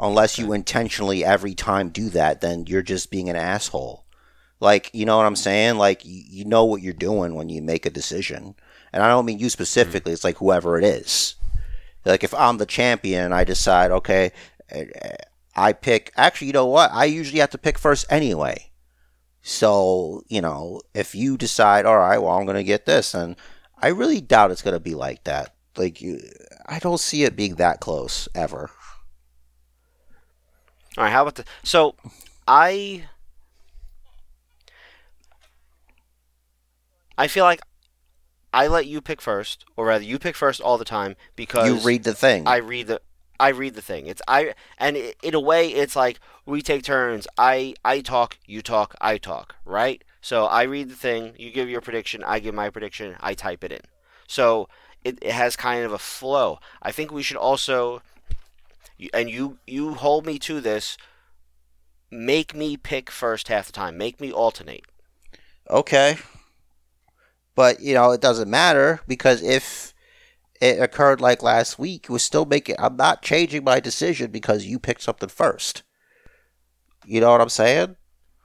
Unless you intentionally every time do that, then you're just being an asshole. Like, you know what I'm saying? Like, you know what you're doing when you make a decision. And I don't mean you specifically, it's like whoever it is. Like, if I'm the champion I decide, okay, eh, eh, I pick, actually, you know what? I usually have to pick first anyway. So, you know, if you decide, all right, well, I'm going to get this, and I really doubt it's going to be like that. Like, you, I don't see it being that close ever. All right, how about the so I I feel like I let you pick first, or rather, you pick first all the time because You read the thing. I read the I read the thing. It's I and in a way, it's like we take turns. I I talk, you talk, I talk, right? So I read the thing, you give your prediction, I give my prediction, I type it in. So it, it has kind of a flow. I think we should also, and you you hold me to this. Make me pick first half the time. Make me alternate. okay. But, you know, it doesn't matter because if it occurred like last week, we're still making, I'm not changing my decision because you picked something first. You know what I'm saying?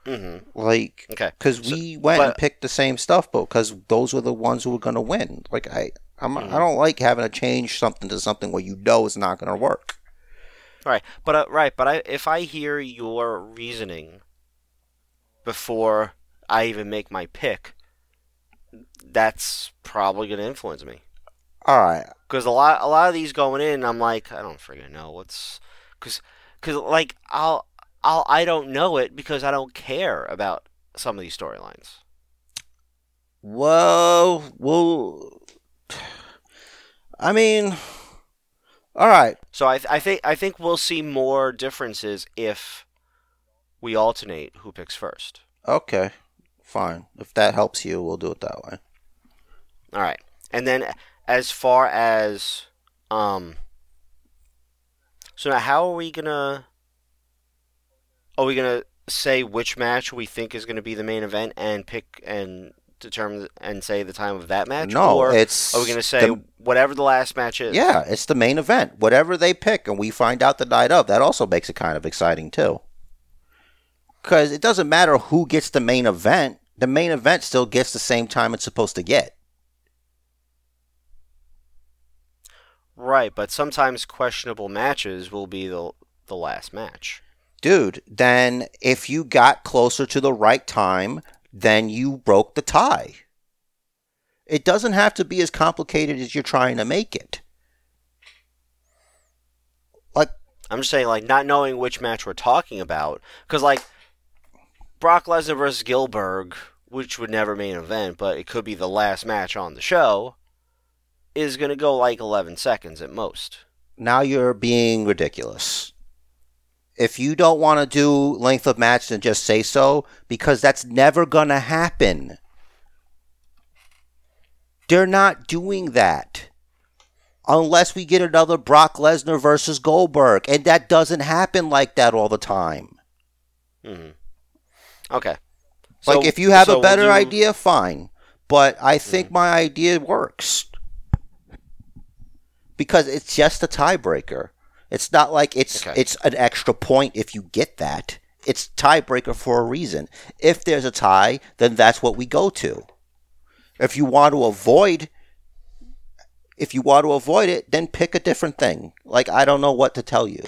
Mm-hmm. Like, Okay. because So- we went and picked the same stuff, but because those were the ones who were going to win. Like, I, I'm, Mhm. I don't like having to change something to something where you know it's not going to work. Right, but uh, right, but I if I hear your reasoning before I even make my pick, that's probably going to influence me. All right, Because a lot, a lot of these going in, I'm like, I don't freaking know what's, because, because like I'll, I'll, I don't know it because I don't care about some of these storylines. Well, well, I mean, all right. So I, th- I think, I think we'll see more differences if we alternate who picks first. Okay, fine. If that helps you, we'll do it that way. All right. And then as far as um so now how are we going to are we going to say which match we think is going to be the main event and pick and determine and say the time of that match No, or it's are we going to say the- whatever the last match is? yeah, it's the main event. Whatever they pick, and we find out the night of. That also makes it kind of exciting too. Because it doesn't matter who gets the main event. The main event still gets the same time it's supposed to get. Right, but sometimes questionable matches will be the the last match. Dude, then if you got closer to the right time, then you broke the tie. It doesn't have to be as complicated as you're trying to make it. Like, I'm just saying, like, not knowing which match we're talking about. Because, like, Brock Lesnar versus Gilbert, which would never main event, but it could be the last match on the show, is going to go like 11 seconds at most. now you're being ridiculous. If you don't want to do length of match, then just say so, because that's never going to happen. They're not doing that. Unless we get another Brock Lesnar versus Goldberg. And that doesn't happen like that all the time. Mm-hmm. Okay. Like, So- if you have so a we'll better do- idea, fine. But I think my idea works. Because it's just a tiebreaker. It's not like it's Okay. it's an extra point if you get that. It's tiebreaker for a reason. If there's a tie, then that's what we go to. If you want to avoid if you want to avoid it, then pick a different thing. Like I don't know what to tell you.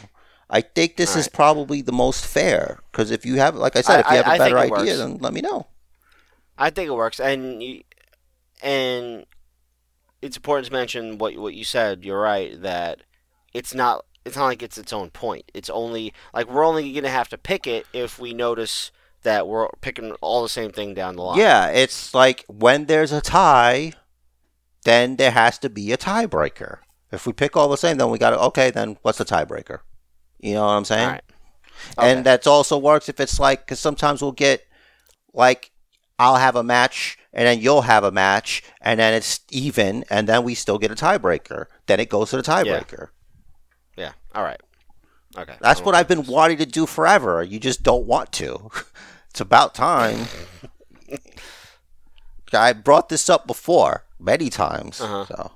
I think this is probably the most fair because if you have, like I said, I- if you have a I- think better idea, works. then let me know. I think it works, and you, and it's important to mention what what you said. You're right that it's not it's not like it's its own point. It's only like we're only gonna have to pick it if we notice that we're picking all the same thing down the line. Yeah, it's like when there's a tie, then there has to be a tiebreaker. If we pick all the same, then we got to okay. Then what's the tiebreaker? You know what I'm saying? Right. Okay. And that also works if it's like because sometimes we'll get like I'll have a match and then you'll have a match and then it's even and then we still get a tiebreaker. Then it goes to the tiebreaker. Yeah. All right. Okay. That's what I've been wanting to do forever. You just don't want to. it's about time. I brought this up before many times. Uh-huh. So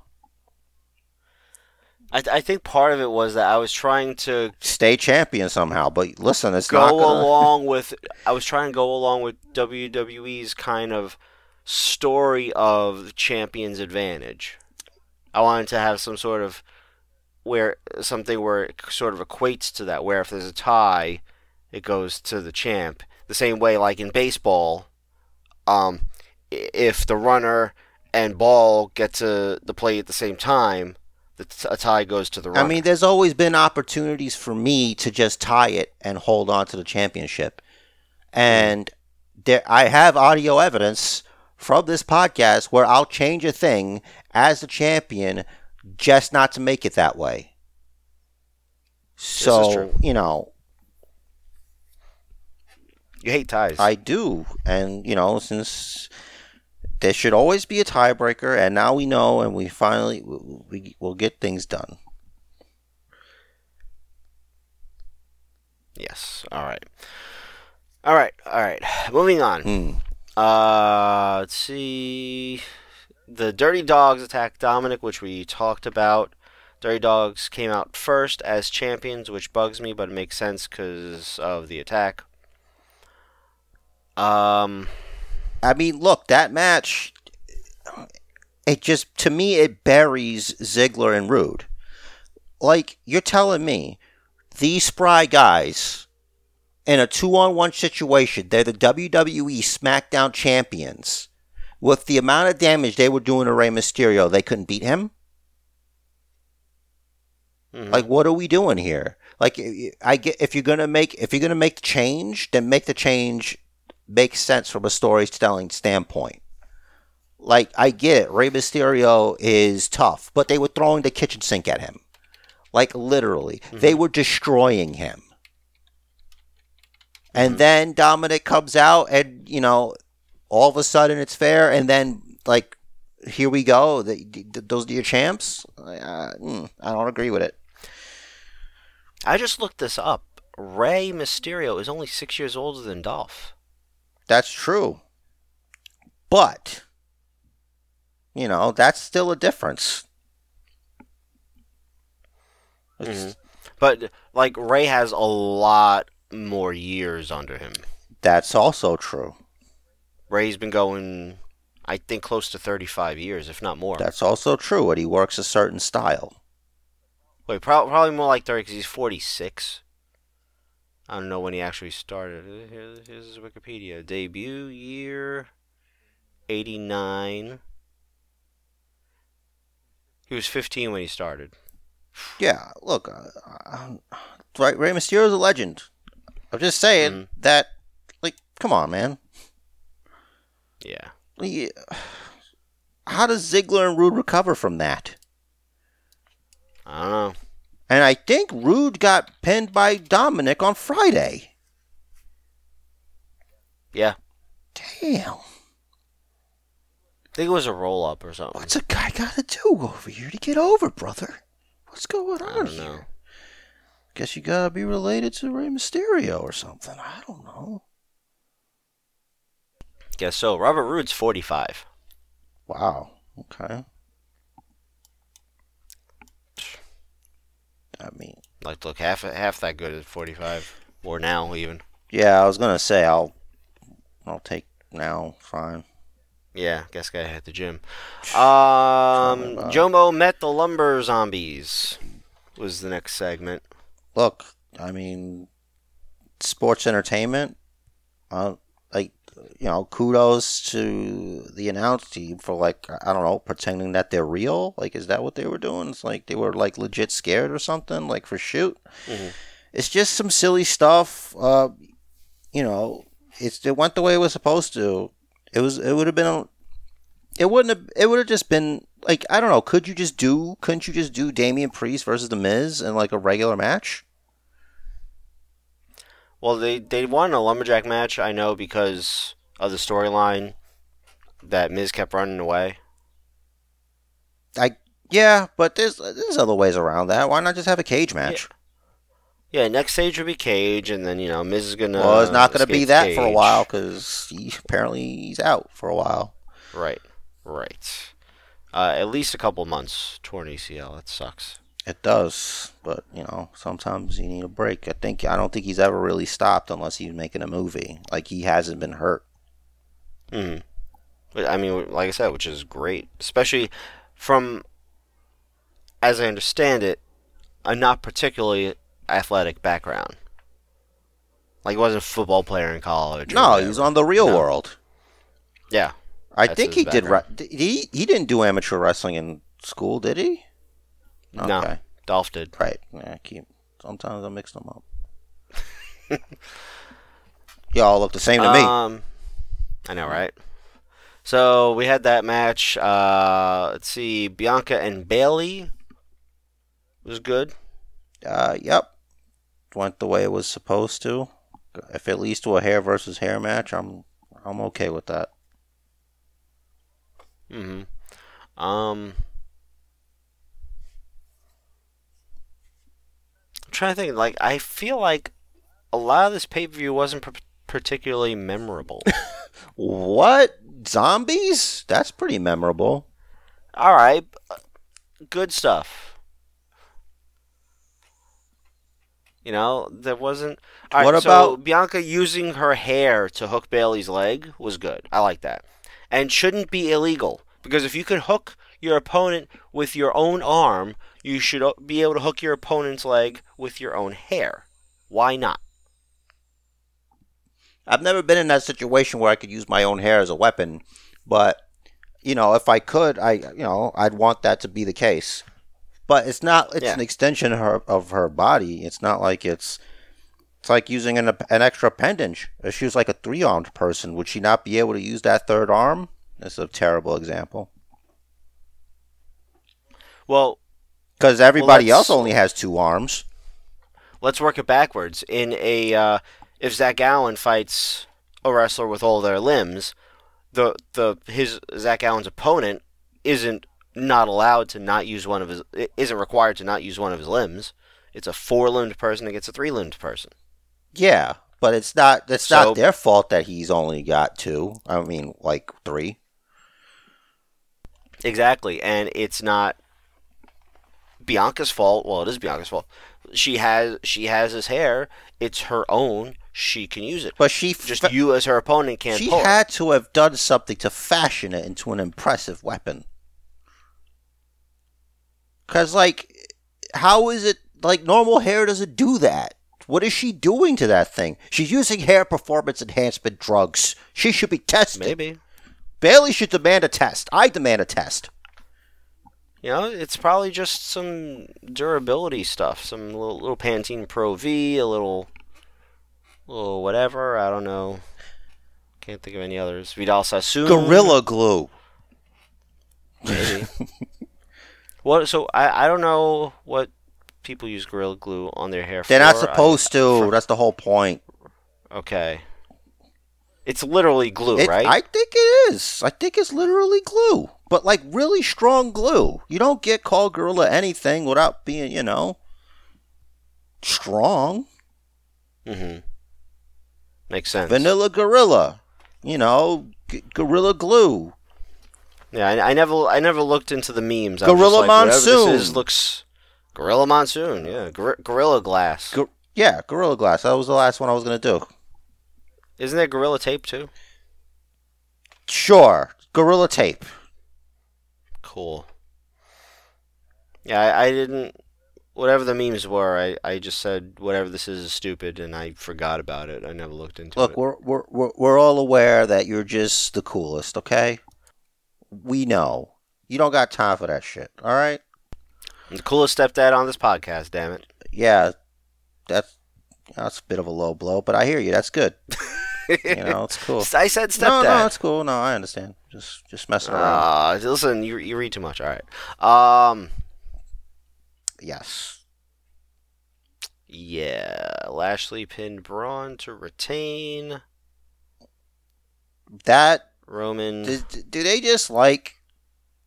I, I think part of it was that I was trying to stay champion somehow. But listen, it's go gonna. along with I was trying to go along with WWE's kind of story of the champion's advantage. I wanted to have some sort of where something where it sort of equates to that where if there's a tie it goes to the champ the same way like in baseball um if the runner and ball get to the plate at the same time the t- a tie goes to the runner I mean, there's always been opportunities for me to just tie it and hold on to the championship, and there I have audio evidence from this podcast where I'll change a thing as the champion just not to make it that way. So you know, you hate ties. I do, and you know, since there should always be a tiebreaker, and now we know, and we finally we, will get things done. Yes. All right. All right. All right. Moving on. Hmm. Uh, let's see. The Dirty Dogs attacked Dominik, which we talked about. Dirty Dogs came out first as champions, which bugs me, but it makes sense because of the attack. Um, I mean, look, that match. It just to me it buries Ziggler and Roode. Like you're telling me, these spry guys in a two-on-one situation, they're the WWE SmackDown champions. With the amount of damage they were doing to Rey Mysterio, they couldn't beat him. mhm. Like, what are we doing here? Like, I get if you're gonna make if you're gonna make the change, then make the change make sense from a storytelling standpoint. Like, I get it, Rey Mysterio is tough, but they were throwing the kitchen sink at him, like literally, they were destroying him. And then Dominik comes out, and you know, all of a sudden it's fair, and then like, here we go. The, the- those are your champs. Uh, mm, I don't agree with it. I just looked this up. Rey Mysterio is only six years older than Dolph. That's true. But, you know, that's still a difference. It's- mm-hmm. But like Rey has a lot more years under him. That's also true. Rey's been going, I think, close to 35 years, if not more. That's also true. but he works a certain style. Wait, prob- probably more like 30 because he's 46. I don't know when he actually started. Here- Here's his Wikipedia. Debut year 89. He was 15 when he started. Yeah, look, uh, right, Rey Mysterio's a legend. I'm just saying Mhm. that, like, come on, man. Yeah. Yeah. How does Ziggler and Roode recover from that? I don't know. And I think Roode got pinned by Dominik on Friday. Yeah. Damn. I think it was a roll up or something. What's a guy got to do over here to get over, brother? What's going I on don't here? know. Guess you gotta be related to Rey Mysterio or something. I don't know. Guess so. Robert Roode's 45. Wow. Okay. I mean, Like, look, half half that good at 45. Or now, even. yeah, I was gonna say I'll, I'll take now. Fine. Yeah, guess gotta hit the gym. Um. Jomo met the lumber zombies. Was the next segment. Look, I mean, sports entertainment. Uh, like, you know, kudos to the announce team for like I don't know, pretending that they're real. Like, is that what they were doing? It's like they were like legit scared or something. Like for shoot. Mhm. It's just some silly stuff. Uh, you know, it's it went the way it was supposed to. It was. It would have been. a, It wouldn't have. It would have just been like I don't know. Could you just do? Couldn't you just do Damian Priest versus the Miz in like a regular match? Well, they they won a lumberjack match. I know because of the storyline that Miz kept running away. I yeah, but there's there's other ways around that. Why not just have a cage match? Yeah, next stage will be Cage, and then you know Miz is gonna. well, it's not going to be that for a while because he apparently he's out for a while. Right, right. Uh, at least a couple months torn ACL. That sucks. It does, but you know sometimes you need a break. I think I don't think he's ever really stopped unless he's making a movie. Like he hasn't been hurt. hmm But I mean, like I said, which is great, especially from, as I understand it, a not particularly athletic background. Like he wasn't a football player in college. No, whatever. he's on the real No. world. Yeah, I think he did. Re- he he didn't do amateur wrestling in school, did he? No, Okay. Dolph did. Right. Yeah, I keep sometimes I mix them up. Y'all look the same to me. Um, I know, right? So we had that match. Uh, let's see, Bianca and Bayley was good. Uh, yep. Went the way it was supposed to. If it leads to a hair versus hair match, I'm I'm okay with that. Mm hmm Um, trying to think. Like, I feel like a lot of this pay per view wasn't p- particularly memorable. What zombies? That's pretty memorable. All right, uh, good stuff. You know, there wasn't. All right, What so about- Bianca using her hair to hook Bayley's leg was good. I like that, and shouldn't be illegal because if you could hook your opponent with your own arm, you should uh, be able to hook your opponent's leg with your own hair. Why not? I've never been in that situation where I could use my own hair as a weapon, but you know, if I could, I you know, I'd want that to be the case. But it's not. It's Yeah. an extension of her, of her body. It's not like it's. It's like using an an extra appendage. If she was like a three armed person, would she not be able to use that third arm? That's a terrible example. Well, Because everybody let's- else only has two arms. let's work it backwards. In a uh, if Zach Gowen fights a wrestler with all their limbs, the the his Zach Gowen's opponent isn't not allowed to not use one of his isn't required to not use one of his limbs. It's a four limbed person against a three limbed person. Yeah, but it's not. It's So- not their fault that he's only got two. I mean, like three. Exactly, and it's not Bianca's fault. Well, it is Bianca's fault. She has she has his hair. It's her own. She can use it. But she Just fa- you as her opponent can't she pull. it. had to have done something to fashion it into an impressive weapon. Cause like, how is it like normal hair doesn't do that? What is she doing to that thing? She's using hair performance enhancement drugs. She should be tested. Maybe. Bayley should demand a test. I demand a test. You know, it's probably just some durability stuff, some little, little Pantene Pro V, a little, little whatever. I don't know. Can't think of any others. Vidal Sassoon. Gorilla glue. Maybe. what? So I I don't know what people use Gorilla Glue on their hair. They're not for. I- supposed to. for- That's the whole point. okay. It's literally glue, It- right? I think it is. I think it's literally glue, but like really strong glue. You don't get called gorilla anything without being, you know, strong. mm-hmm. Makes sense. Vanilla gorilla. You know, g- gorilla glue. Yeah, I, I never I never looked into the memes. I was just Gorilla like, Monsoon. This is, looks Gorilla Monsoon. Yeah, Gor- Gorilla Glass. Gor- yeah, gorilla glass. That was the last one I was gonna do. Isn't there Gorilla Tape too? Sure, gorilla tape. Cool. Yeah, I, I didn't. Whatever the memes were, I, I just said whatever this is is stupid, and I forgot about it. I never looked into Look, it. we're, we're we're we're all aware that you're just the coolest. Okay, we know you don't got time for that shit. All right. I'm the coolest stepdad on this podcast. Damn it. yeah, that's that's a bit of a low blow, but I hear you. That's good. You know, it's cool. I said stepdad. no, no, it's cool. No, I understand. Just just messing around. Ah, listen, you you read too much. All right. Um. yes. Yeah, Lashley pinned Braun to retain. That Roman. do, do they just like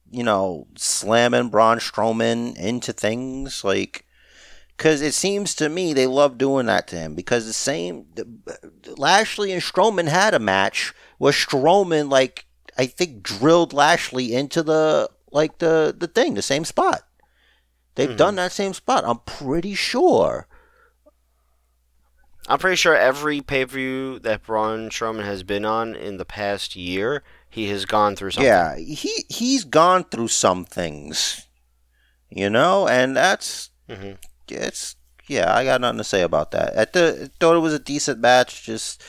you know slamming Braun Strowman into things like? Because it seems to me they love doing that to him. Because the same Lashley and Strowman had a match where Strowman like I think drilled Lashley into the like the the thing, the same spot. They've Mhm. done that same spot. I'm pretty sure. I'm pretty sure every pay per view that Braun Strowman has been on in the past year, he has gone through something. Yeah, he he's gone through some things, you know, and that's hmm it's yeah. I got nothing to say about that. I th- thought it was a decent match. Just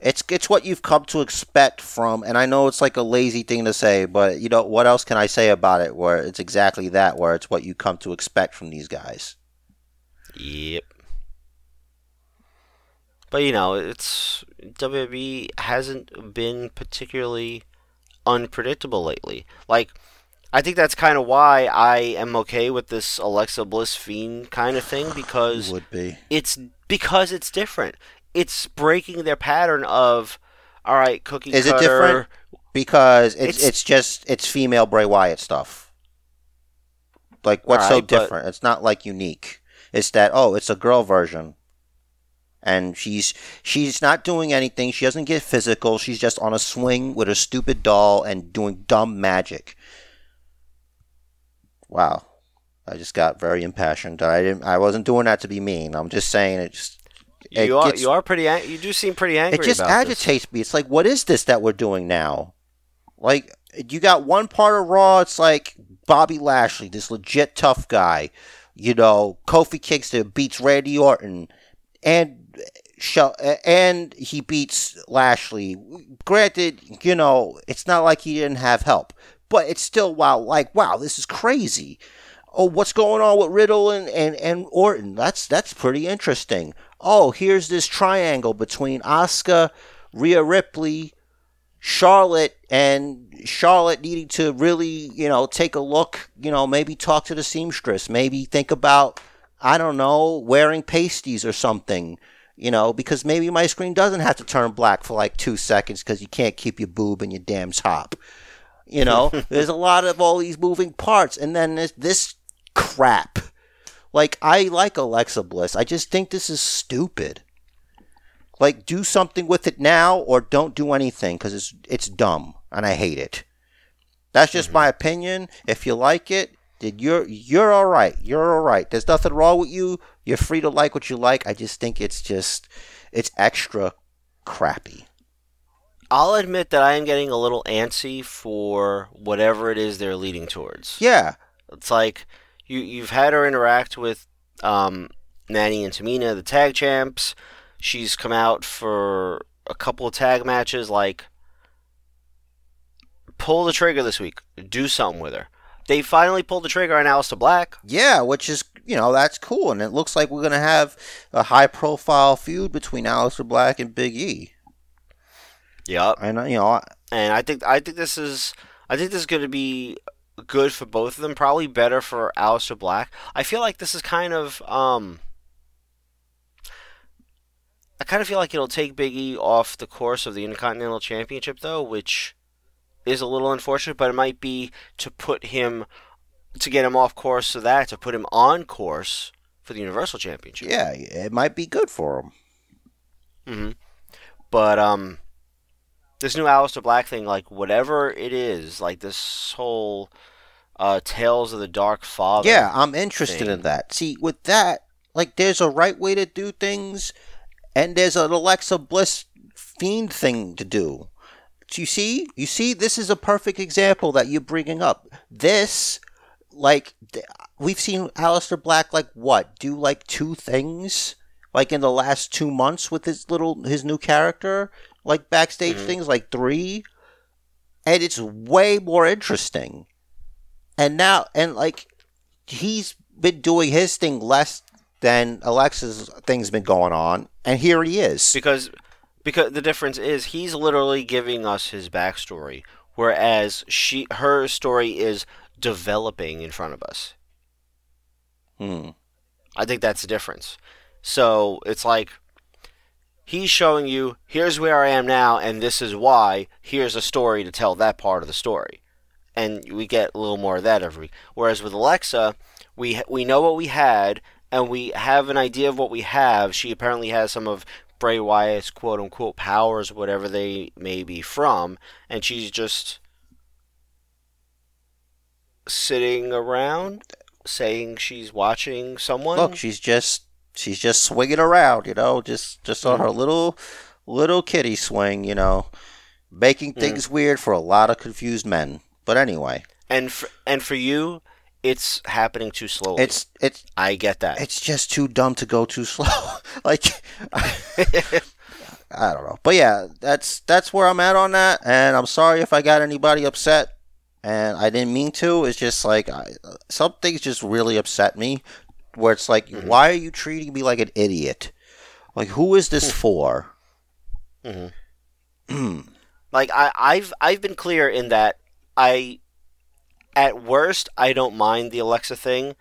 it's it's what you've come to expect from, and I know it's like a lazy thing to say, but you know what else can I say about it? Where it's exactly that, where it's what you come to expect from these guys. Yep. But you know, it's WWE hasn't been particularly unpredictable lately. Like, I think that's kind of why I am okay with this Alexa Bliss Fiend kind of thing because Would be. it's because it's different. It's breaking their pattern of, all right, cookie Is it different? because it's, It's- it's just it's female Bray Wyatt stuff. Like what's so Alright, but- different? It's not like unique. It's that oh, it's a girl version. And she's she's not doing anything. She doesn't get physical. She's just on a swing with a stupid doll and doing dumb magic. Wow. I just got very impassioned. I didn't. I wasn't doing that to be mean. I'm just saying it. Just it you are gets- you are pretty you do seem pretty angry it just about this. agitates me. It's like, what is this that we're doing now? Like, you got one part of Raw. It's like Bobby Lashley, this legit tough guy. You know, Kofi Kingston beats Randy Orton, and and he beats Lashley. Granted, you know, it's not like he didn't have help, but it's still wow. Like, wow, this is crazy. Oh, what's going on with Riddle and, and, and Orton? That's that's pretty interesting. Oh, here's this triangle between Asuka, Rhea Ripley, Charlotte, and Charlotte needing to really, you know, take a look, you know, maybe talk to the seamstress, maybe think about, I don't know, wearing pasties or something, you know, because maybe my screen doesn't have to turn black for like two seconds because you can't keep your boob in your damn top. You know, there's a lot of all these moving parts, and then there's this crap. Like, I like Alexa Bliss. I just think this is stupid. Like, do something with it now, or don't do anything because it's it's dumb and I hate it. That's just mm-hmm. my opinion. If you like it, then you're you're all right. You're all right. There's nothing wrong with you. You're free to like what you like. I just think it's just it's extra crappy. I'll admit that I am getting a little antsy for whatever it is they're leading towards. Yeah, It's like you you've had her interact with um, Natty and Tamina, the tag champs. She's come out for a couple of tag matches. Like, pull the trigger this week. Do something with her. They finally pulled the trigger on Aleister Black. yeah, which is you know that's cool, and it looks like we're gonna have a high profile feud between Aleister Black and Big E. Yep. And uh, you know, I- and I think I think this is I think this is going to be good for both of them. Probably better for Aleister Black. I feel like this is kind of um. I kind of feel like it'll take Big E off the course of the Intercontinental Championship, though, which is a little unfortunate. But it might be to put him to get him off course of that, to put him on course for the Universal Championship. yeah, it might be good for him. hmm But um, this new Aleister Black thing, like whatever it is, like this whole uh, Tales of the Dark Father. Yeah, I'm interested thing. in that. See, with that, like, there's a right way to do things, and there's an Alexa Bliss fiend thing to do. Do you see? You see, this is a perfect example that you're bringing up. This, like, we've seen Aleister Black, like, what? Do, like, two things? Like, in the last two months with his little, his new character? Like, backstage Mhm. things? Like, three? And it's way more interesting. And now, and like, he's been doing his thing less than Alexa's thing's been going on, and here he is. because because the difference is he's literally giving us his backstory, whereas she her story is developing in front of us. Hmm. I think that's the difference. So it's like he's showing you here's where I am now and this is why. Here's a story to tell that part of the story. And we get a little more of that every. Whereas with Alexa, we we know what we had and we have an idea of what we have. She apparently has some of Bray Wyatt's quote unquote powers, whatever they may be from, and she's just sitting around saying she's watching someone. Look, she's just she's just swinging around, you know, just just on her little little kitty swing, you know, making things weird for a lot of confused men. But anyway, and for, and for you, it's happening too slowly. it's it's I get that. it's just too dumb to go too slow. like I don't know. But yeah, that's that's where I'm at on that and I'm sorry if I got anybody upset and I didn't mean to. It's just like I, some things just really upset me where it's like Mhm. why are you treating me like an idiot? Like who is this for? Mhm. like I, I've I've been clear in that I, at worst, I don't mind the Alexa thing.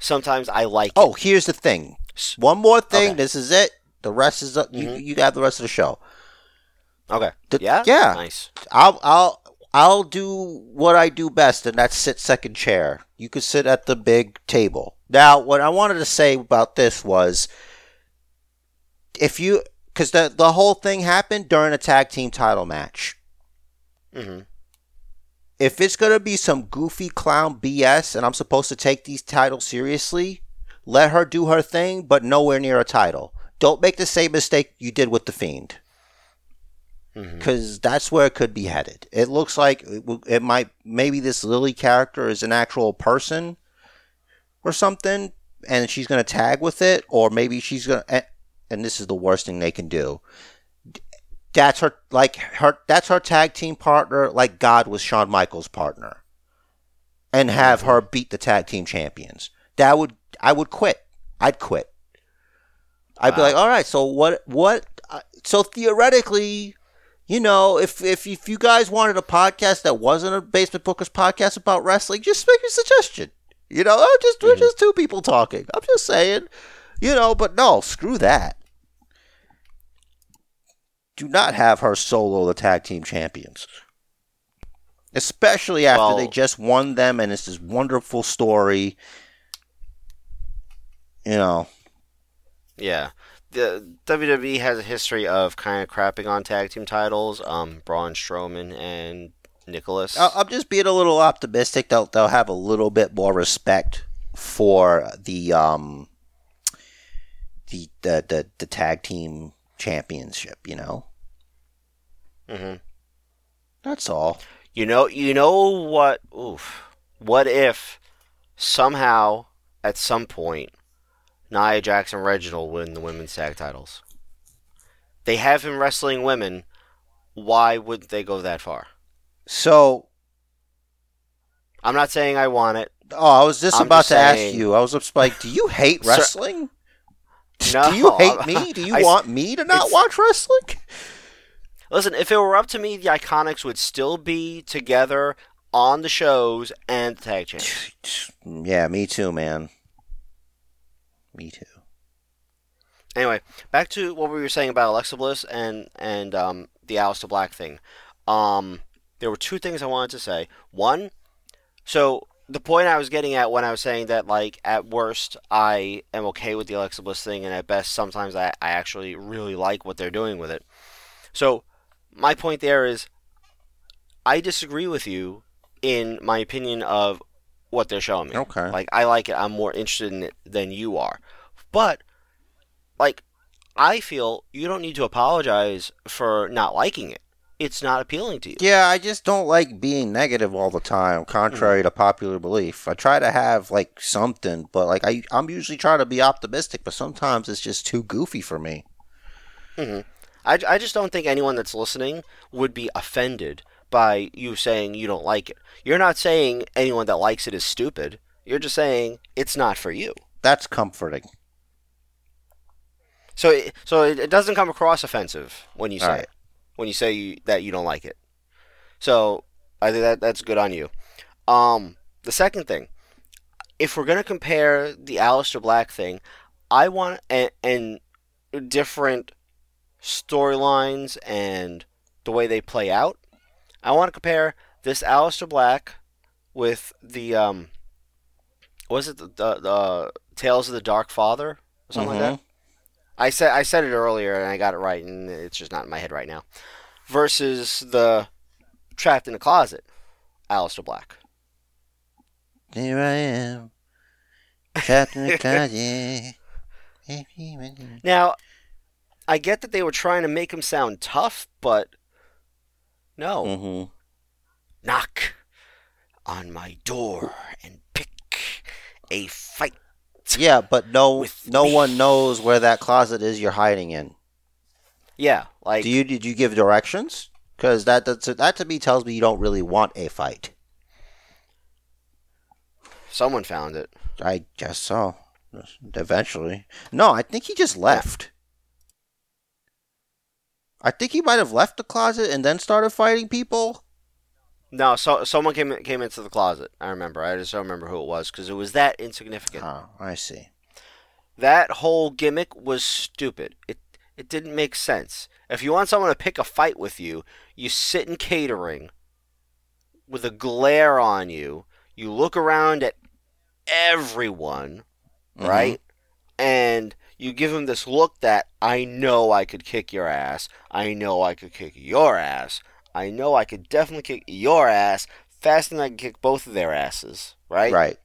Sometimes I like. oh, here's the thing. One more thing. Okay. This is it. The rest is up. You Mhm. you have the rest of the show. okay. The- yeah. yeah. Nice. I'll I'll I'll do what I do best, and that's sit second chair. You could sit at the big table. Now, what I wanted to say about this was, if you, because the the whole thing happened during a tag team title match, hmm if it's gonna be some goofy clown BS and I'm supposed to take these titles seriously, let her do her thing, but nowhere near a title. Don't make the same mistake you did with the Fiend, because that's where it could be headed. It looks like it, it might. Maybe this Lily character is an actual person or something, and she's gonna tag with it, or maybe she's gonna. And, and this is the worst thing they can do that's her like her that's her tag team partner like God was Shawn Michaels' partner. And have her beat the tag team champions. That would I would quit. I'd quit. I'd be like, "All right, so what what uh, so theoretically, you know, if if if you guys wanted a podcast that wasn't a Basement Bookers podcast about wrestling, just make a suggestion. You know, oh, just we're just two people talking. I'm just saying, you know, but no, screw that do not have her solo the tag team champions. Especially after Well- they just won them and it's this wonderful story. You know. Yeah. The WWE has a history of kind of crapping on tag team titles. Um, Braun Strowman and Nicholas. I'm just being a little optimistic. They'll they'll have a little bit more respect for the um the the the, the tag team championship, you know? Mm-hmm. That's all. You know, you know what? Oof. What if somehow at some point Nia Jax and Reginald win the women's tag titles? They have him wrestling women. Why wouldn't they go that far? So I'm not saying I want it. Oh, I was just I'm about just to ask you. I was just like, do you hate wrestling? No, do you hate me? Do you I- want me to not watch wrestling? Listen, if it were up to me, the Iconics would still be together on the shows and the tag champs. Yeah, me too, man. Me too. Anyway, back to what we were saying about Alexa Bliss and and um, the Aleister Black thing. Um, there were two things I wanted to say. One, so the point I was getting at when I was saying that, like, at worst, I am okay with the Alexa Bliss thing, and at best, sometimes I, I actually really like what they're doing with it. So, my point there is, I disagree with you in my opinion of what they're showing me. Okay. Like, I like it. I'm more interested in it than you are. But, like, I feel you don't need to apologize for not liking it. It's not appealing to you. Yeah, I just don't like being negative all the time, contrary to popular belief. I try to have like something, but like I, I'm usually trying to be optimistic, but sometimes it's just too goofy for me. Hmm. I, I just don't think anyone that's listening would be offended by you saying you don't like it. You're not saying anyone that likes it is stupid. You're just saying it's not for you. That's comforting. So, it, so it, it doesn't come across offensive when you say Alright. it, when you say you, that you don't like it. So, I think that that's good on you. Um, the second thing, if we're gonna compare the Aleister Black thing, I want and, and different storylines and the way they play out. I want to compare this Aleister Black with the um, was it the, the, the Tales of the Dark Father or something like that? I said I said it earlier and I got it right, and it's just not in my head right now. Versus the trapped in a closet, Aleister Black. Here I am, trapped in the closet. Now, I get that they were trying to make him sound tough, but no. hmm Knock on my door and pick a fight. Yeah, but no, no me. one knows where that closet is you're hiding in. Yeah, like Do you did you give directions? Because that that's, that to me tells me you don't really want a fight. someone found it. I guess so. Eventually, no, I think he just left. I think he might have left the closet and then started fighting people. No, so someone came came into the closet. I remember. I just don't remember who it was because it was that insignificant. Oh, I see. That whole gimmick was stupid. It it didn't make sense. If you want someone to pick a fight with you, you sit in catering with a glare on you. You look around at everyone, Mhm. right? And you give them this look that I know I could kick your ass. I know I could kick your ass. I know I could definitely kick your ass faster than I can kick both of their asses, right? Right.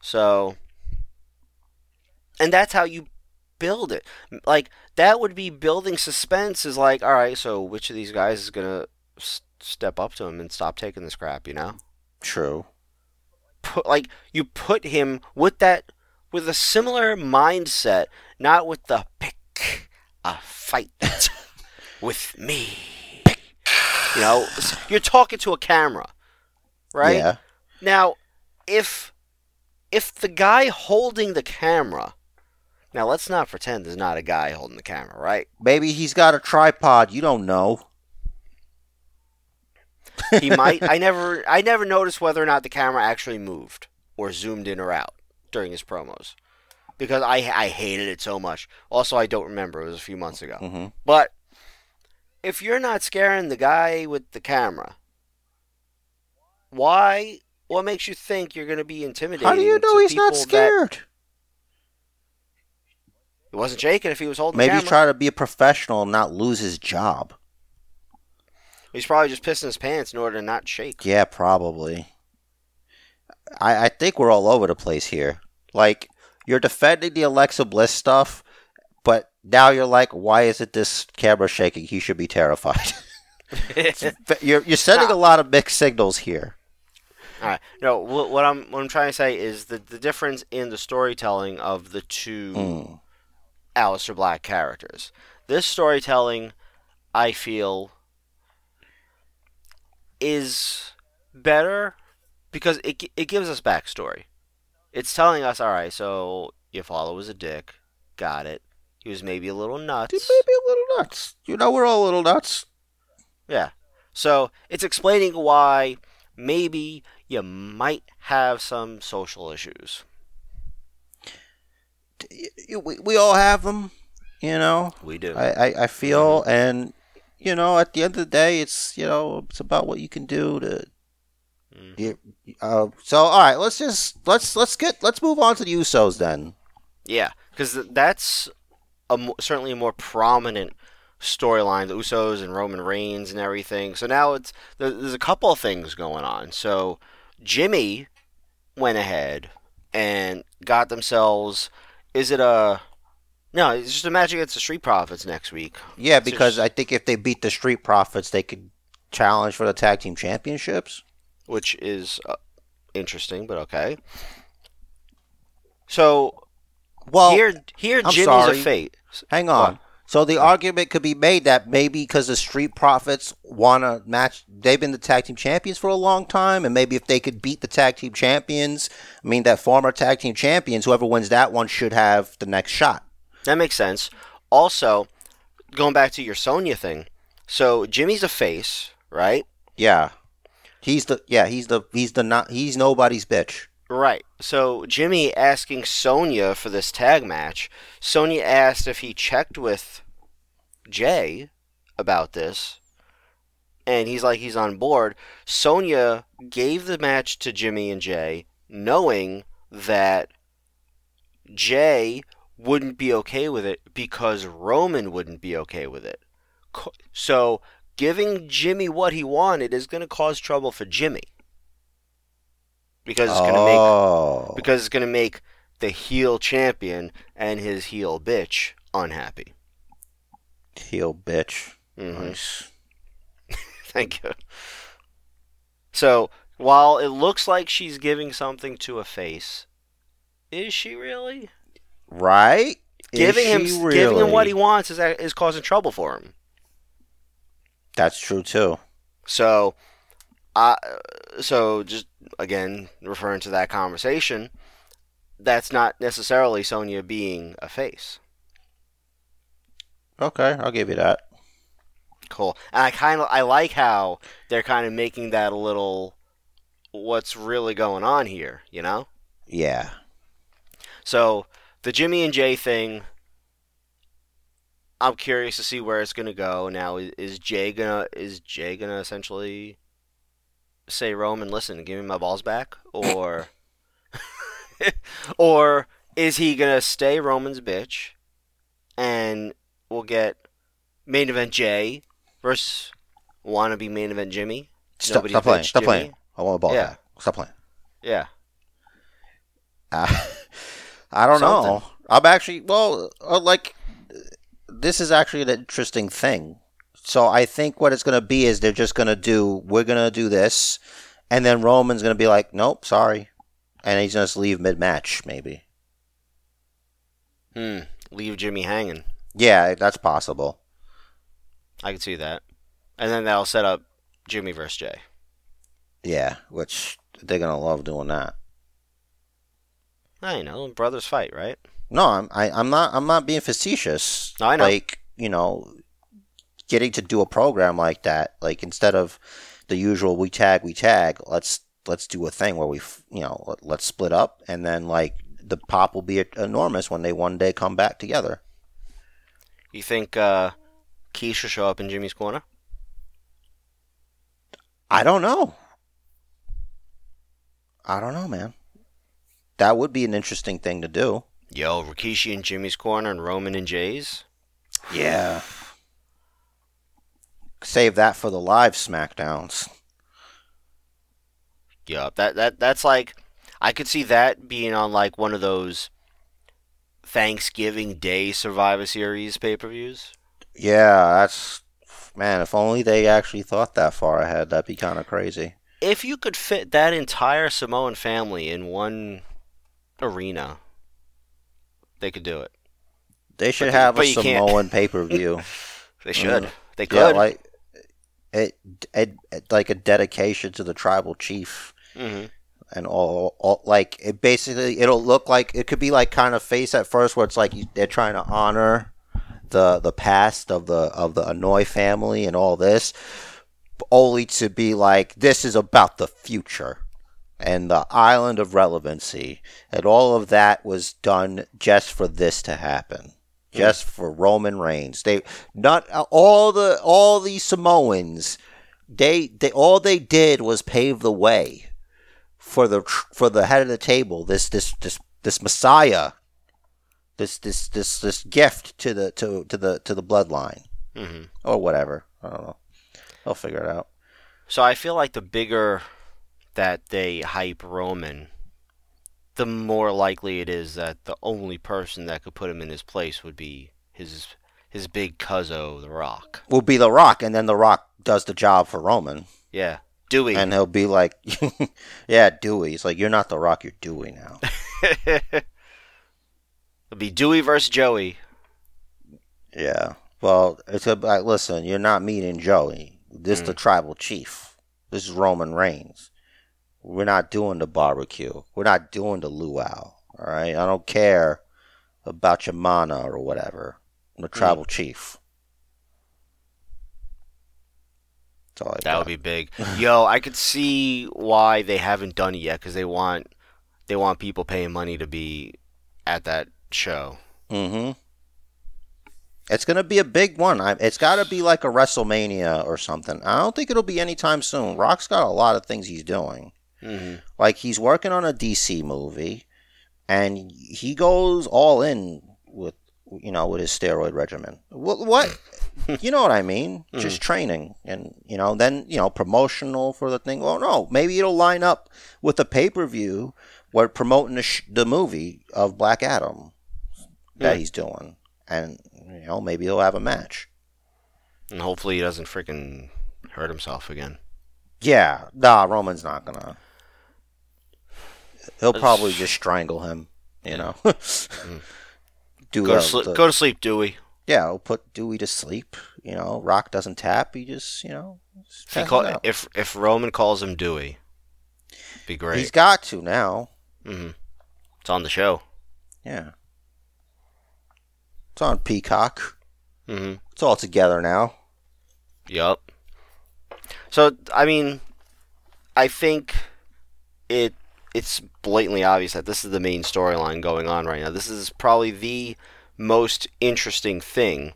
So, and that's how you build it. Like that would be building suspense. Is like, all right, so which of these guys is gonna s- step up to him and stop taking this crap? You know, True. put like you put him with that with a similar mindset, not with the pick a fight with me. You know, you're talking to a camera, right? Yeah. Now, if if the guy holding the camera, now let's not pretend there's not a guy holding the camera, right? Maybe he's got a tripod. You don't know. He might. I never I never noticed whether or not the camera actually moved or zoomed in or out during his promos because I I hated it so much. Also, I don't remember. It was a few months ago. hmm But if you're not scaring the guy with the camera, why? What makes you think you're going to be intimidating? How do you know he's not scared? He wasn't shaking if he was holding Maybe the he's trying to be a professional and not lose his job. He's probably just pissing his pants in order to not shake. Yeah, probably. I, I think we're all over the place here. Like, you're defending the Alexa Bliss stuff, but now you're like, why isn't this camera shaking? He should be terrified. you're, you're sending a lot of mixed signals here. All right. No, what, what I'm what I'm trying to say is the the difference in the storytelling of the two Mm. Aleister Black characters. This storytelling, I feel, is better because it it gives us backstory. It's telling us, all right, so your father was a dick, got it. He was maybe a little nuts. Dude, maybe a little nuts. You know, we're all a little nuts. Yeah. So it's explaining why maybe you might have some social issues. We, we all have them, you know. We do. I, I, I feel, and you know, at the end of the day, it's you know, it's about what you can do to. You- Uh, so all right, let's just let's let's get let's move on to the Usos then. Yeah, because that's a mo- certainly a more prominent storyline, the Usos and Roman Reigns and everything. So now it's there- there's a couple of things going on. So Jimmy went ahead and got themselves. Is it a no? It's just a match against the Street Profits next week. Yeah, because just- I think if they beat the Street Profits, they could challenge for the tag team championships. which is uh, interesting, but okay. So Well, here, here, I'm Jimmy's sorry. a fate. Hang on. What? So the argument could be made that maybe because the Street Profits want to match, they've been the tag team champions for a long time, and maybe if they could beat the tag team champions, I mean that former tag team champions, whoever wins that one should have the next shot. That makes sense. Also, going back to your Sonya thing, so Jimmy's a face, right? Yeah, he's the yeah he's the he's the not he's nobody's bitch. Right. So Jimmy asking Sonya for this tag match. Sonya asked if he checked with Jay about this, and he's like he's on board. Sonya gave the match to Jimmy and Jay, knowing that Jay wouldn't be okay with it because Roman wouldn't be okay with it. So giving Jimmy what he wanted is going to cause trouble for Jimmy because it's going to make oh, because it's to make the heel champion and his heel bitch unhappy. heel bitch. hmm Nice. Thank you. So while it looks like she's giving something to a face, is she really? Right? Giving him she giving him what he wants is is causing trouble for him. That's true too. So, uh, so just again referring to that conversation, that's not necessarily Sonya being a face. Okay, I'll give you that. Cool. And I kind of I like how they're kind of making that a little what's really going on here, you know? Yeah. So, the Jimmy and Jay thing I'm curious to see where it's going to go. Now is, is Jay going to is Jay going to essentially say Roman, "Listen, give me my balls back?" or or is he to stay Roman's bitch and we'll get main event Jay versus wannabe main event Jimmy? Stop, Nobody stop playing. Stop Jimmy? playing. I want a ball Yeah. back. Stop playing. Yeah. Uh, I don't know. I'm actually well, uh, like this is actually an interesting thing. So I think what it's going to be is they're just going to do we're going to do this, and then Roman's going to be like, nope, sorry, and he's going to just leave mid match maybe. Hmm. Leave Jimmy hanging. Yeah, that's possible. I can see that. And then that'll set up Jimmy versus Jay. Yeah, which they're going to love doing that. I know, brothers fight, right? No, I'm I, I'm not I'm not being facetious. No, I know. Like you know, getting to do a program like that, like instead of the usual we tag we tag, let's let's do a thing where we you know let- let's split up and then like the pop will be enormous when they one day come back together. You think uh, Rikishi show up in Jimmy's corner? I don't know. I don't know, man. That would be an interesting thing to do. Yo, Rikishi in Jimmy's corner and Roman and Jay's? Yeah. Save that for the live SmackDowns. Yup. That that that's like I could see that being on like one of those Thanksgiving Day Survivor Series pay per views. Yeah, that's man. If only they actually thought that far ahead, that'd be kind of crazy. If you could fit that entire Samoan family in one arena, they could do it. They should But- have a but you can't. Samoan pay per view. They should. Mm. They yeah, could. like it, it, it, like a dedication to the tribal chief hmm and all, all. Like it basically, it'll look like it could be like kind of face at first, where it's like they're trying to honor the the past of the of the Anoa'i family and all this, only to be like this is about the future and the island of relevancy and all of that was done just for this to happen just for Roman Reigns. They not all the all these Samoans they they all they did was pave the way for the for the head of the table this this this this messiah this this this this gift to the to to the to the bloodline. Mm-hmm. or whatever. I don't know. I'll figure it out. So I feel like the bigger that they hype Roman, the more likely it is that the only person that could put him in his place would be his his big cuzzo, The Rock. will be the rock and then the rock does the job for roman Yeah, Dewey. and he'll be like yeah dewey it's like you're not the rock you're dewey now It'll be Dewey versus Joey. Yeah. Well, it's a like, listen. You're not meeting Joey. This Mm. the tribal chief. This is Roman Reigns. We're not doing the barbecue. We're not doing the luau. All right. I don't care about your mana or whatever. I'm the Mm. tribal chief. That's all I That got. would be big. Yo, I could see why they haven't done it yet because they want they want people paying money to be at that show. Mm-hmm. It's gonna be a big one. I, it's got to be like a WrestleMania or something. I don't think it'll be anytime soon. Rock's got a lot of things he's doing. Mm-hmm. Like he's working on a DC movie, and he goes all in with you know with his steroid regimen. What? what you know what I mean? Just training, and you know then you know promotional for the thing. Well, no, maybe it'll line up with the pay per view where promoting the, sh- the movie of Black Adam that Yeah. he's doing, and you know maybe he'll have a match. And hopefully he doesn't freaking hurt himself again. Yeah, nah, Roman's not gonna. He'll probably just strangle him. You know. Do Mm. Go the- to, sleep, the- go to sleep, Dewey. yeah, he'll put Dewey to sleep. You know, Rock doesn't tap. He just, you know, just If, he call, if if Roman calls him Dewey, be great. he's got to now. hmm It's on the show. Yeah, it's on Peacock. hmm It's all together now. Yup. So I mean, I think it it's blatantly obvious that this is the main storyline going on right now. This is probably the most interesting thing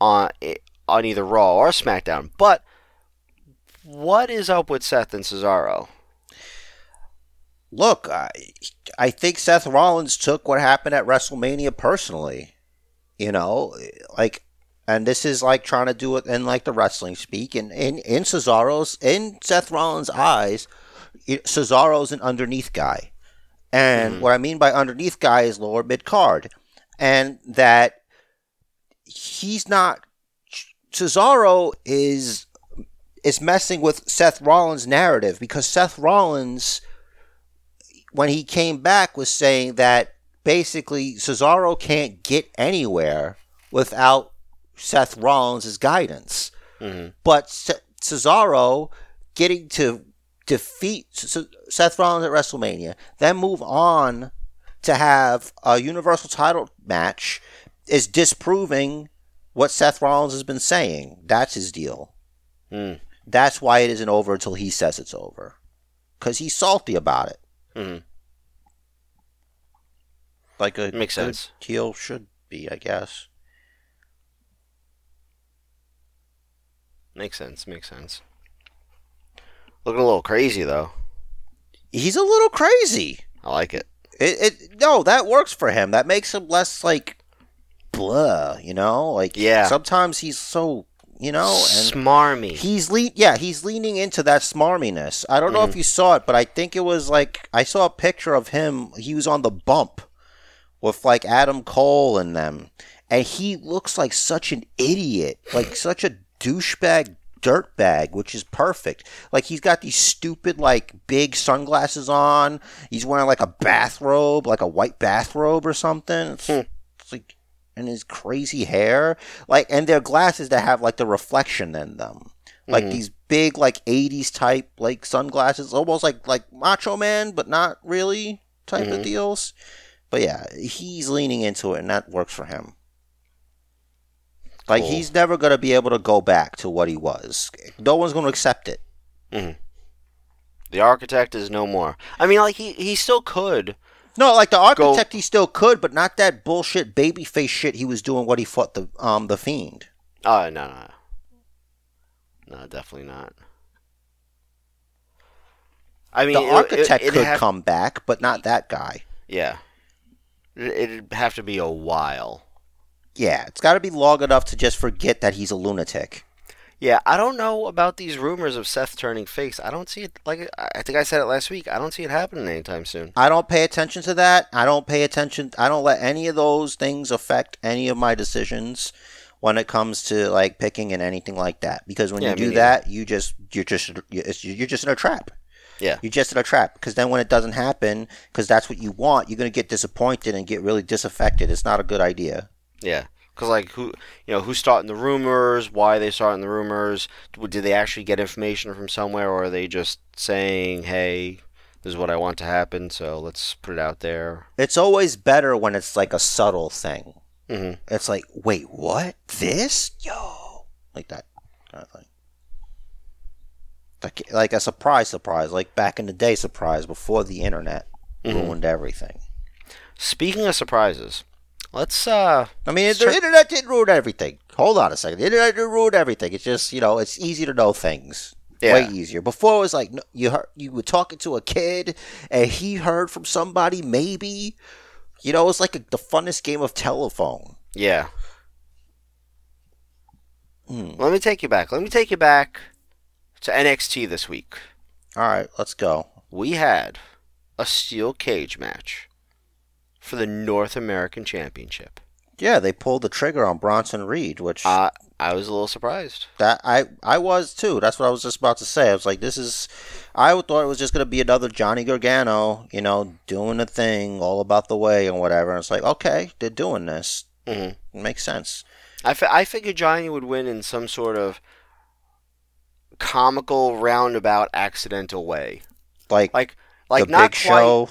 on eh, on either Raw or SmackDown. But what is up with Seth and Cesaro? Look, I, I think Seth Rollins took what happened at WrestleMania personally. You know, like and this is like trying to do it in like the wrestling speak, and in in Cesaro's in Seth Rollins' eyes, Cesaro's an underneath guy, and what I mean by underneath guy is lower mid card, and that he's not. Cesaro is is messing with Seth Rollins' narrative because Seth Rollins, when he came back, was saying that basically Cesaro can't get anywhere without Seth Rollins' guidance. Mhm. But Ce- Cesaro getting to defeat Seth Rollins at WrestleMania, then move on to have a Universal title match is disproving what Seth Rollins has been saying. That's his deal. Hmm. That's why it isn't over until he says it's over. Because he's salty about it. Mhm. Like a Makes sense. heel should be, I guess. Makes sense. Makes sense. Looking a little crazy though. He's a little crazy. I like it. It, it no, that works for him. That makes him less like blah, you know? Like Yeah. sometimes he's so you know and Smarmy. He's le- yeah, he's leaning into that smarminess. I don't know if mm-hmm. you saw it, but I think it was like I saw a picture of him. He was on the bump with like Adam Cole and them, and he looks like such an idiot, like such a douchebag dirtbag, which is perfect. Like he's got these stupid like big sunglasses on. He's wearing like a bathrobe, like a white bathrobe or something. It's, hmm. it's like and his crazy hair, like, and their glasses that have like the reflection in them, like hmm. these big like '80s type like sunglasses, almost like like Macho Man, but not really type of hmm. deals. But yeah, he's leaning into it, and that works for him. Like Cool. he's never gonna be able to go back to what he was. No one's gonna accept it. The architect is no more. I mean, like he he still could. No, like the architect, he still could, but not that bullshit babyface shit he was doing. What he fought the um the fiend. Oh no no. No, definitely not. I mean, The it- it- architect it'd could have- come back, but not that guy. Yeah, it'd have to be a while. Yeah, it's got to be long enough to just forget that he's a lunatic. Yeah, I don't know about these rumors of Seth turning face. I don't see it. Like I think I said it last week. I don't see it happening anytime soon. I don't pay attention to that. I don't pay attention. I don't let any of those things affect any of my decisions when it comes to like picking and anything like that. Because when Yeah, you do that, you just you're just you're you're just in a trap. Yeah. You're just in a trap. Because then when it doesn't happen, because that's what you want, you're gonna get disappointed and get really disaffected. It's not a good idea. Yeah, because like who, you know, who's starting the rumors? Why are they starting the rumors? Did they actually get information from somewhere, or are they just saying, "Hey, this is what I want to happen, so let's put it out there"? It's always better when it's like a subtle thing. Mhm. It's like, wait, what? This? Yo, like that kind of thing. Like, like a surprise, surprise, like back in the day, surprise before the internet ruined everything. Speaking of surprises, let's uh, I mean, the internet didn't ruin everything. Hold on a second, the internet didn't ruin everything. It's just you know, it's easy to know things. Yeah. Way easier. Before it was like you heard, you were talking to a kid and he heard from somebody. Maybe you know, it's like a, the funnest game of telephone. yeah. Hmm. Let me take you back. Let me take you back to NXT this week. All right, let's go. We had a steel cage match for the North American Championship. Yeah, they pulled the trigger on Bronson Reed, which Uh, I was a little surprised. that I I was too. That's what I was just about to say. I was like, this is. I thought it was just gonna be another Johnny Gargano, you know, doing a thing all about the way and whatever. And it's like, okay, they're doing this. Mhm. It makes sense. I, fi- I figured Johnny would win in some sort of comical roundabout accidental way. Like, Like like not big quite, show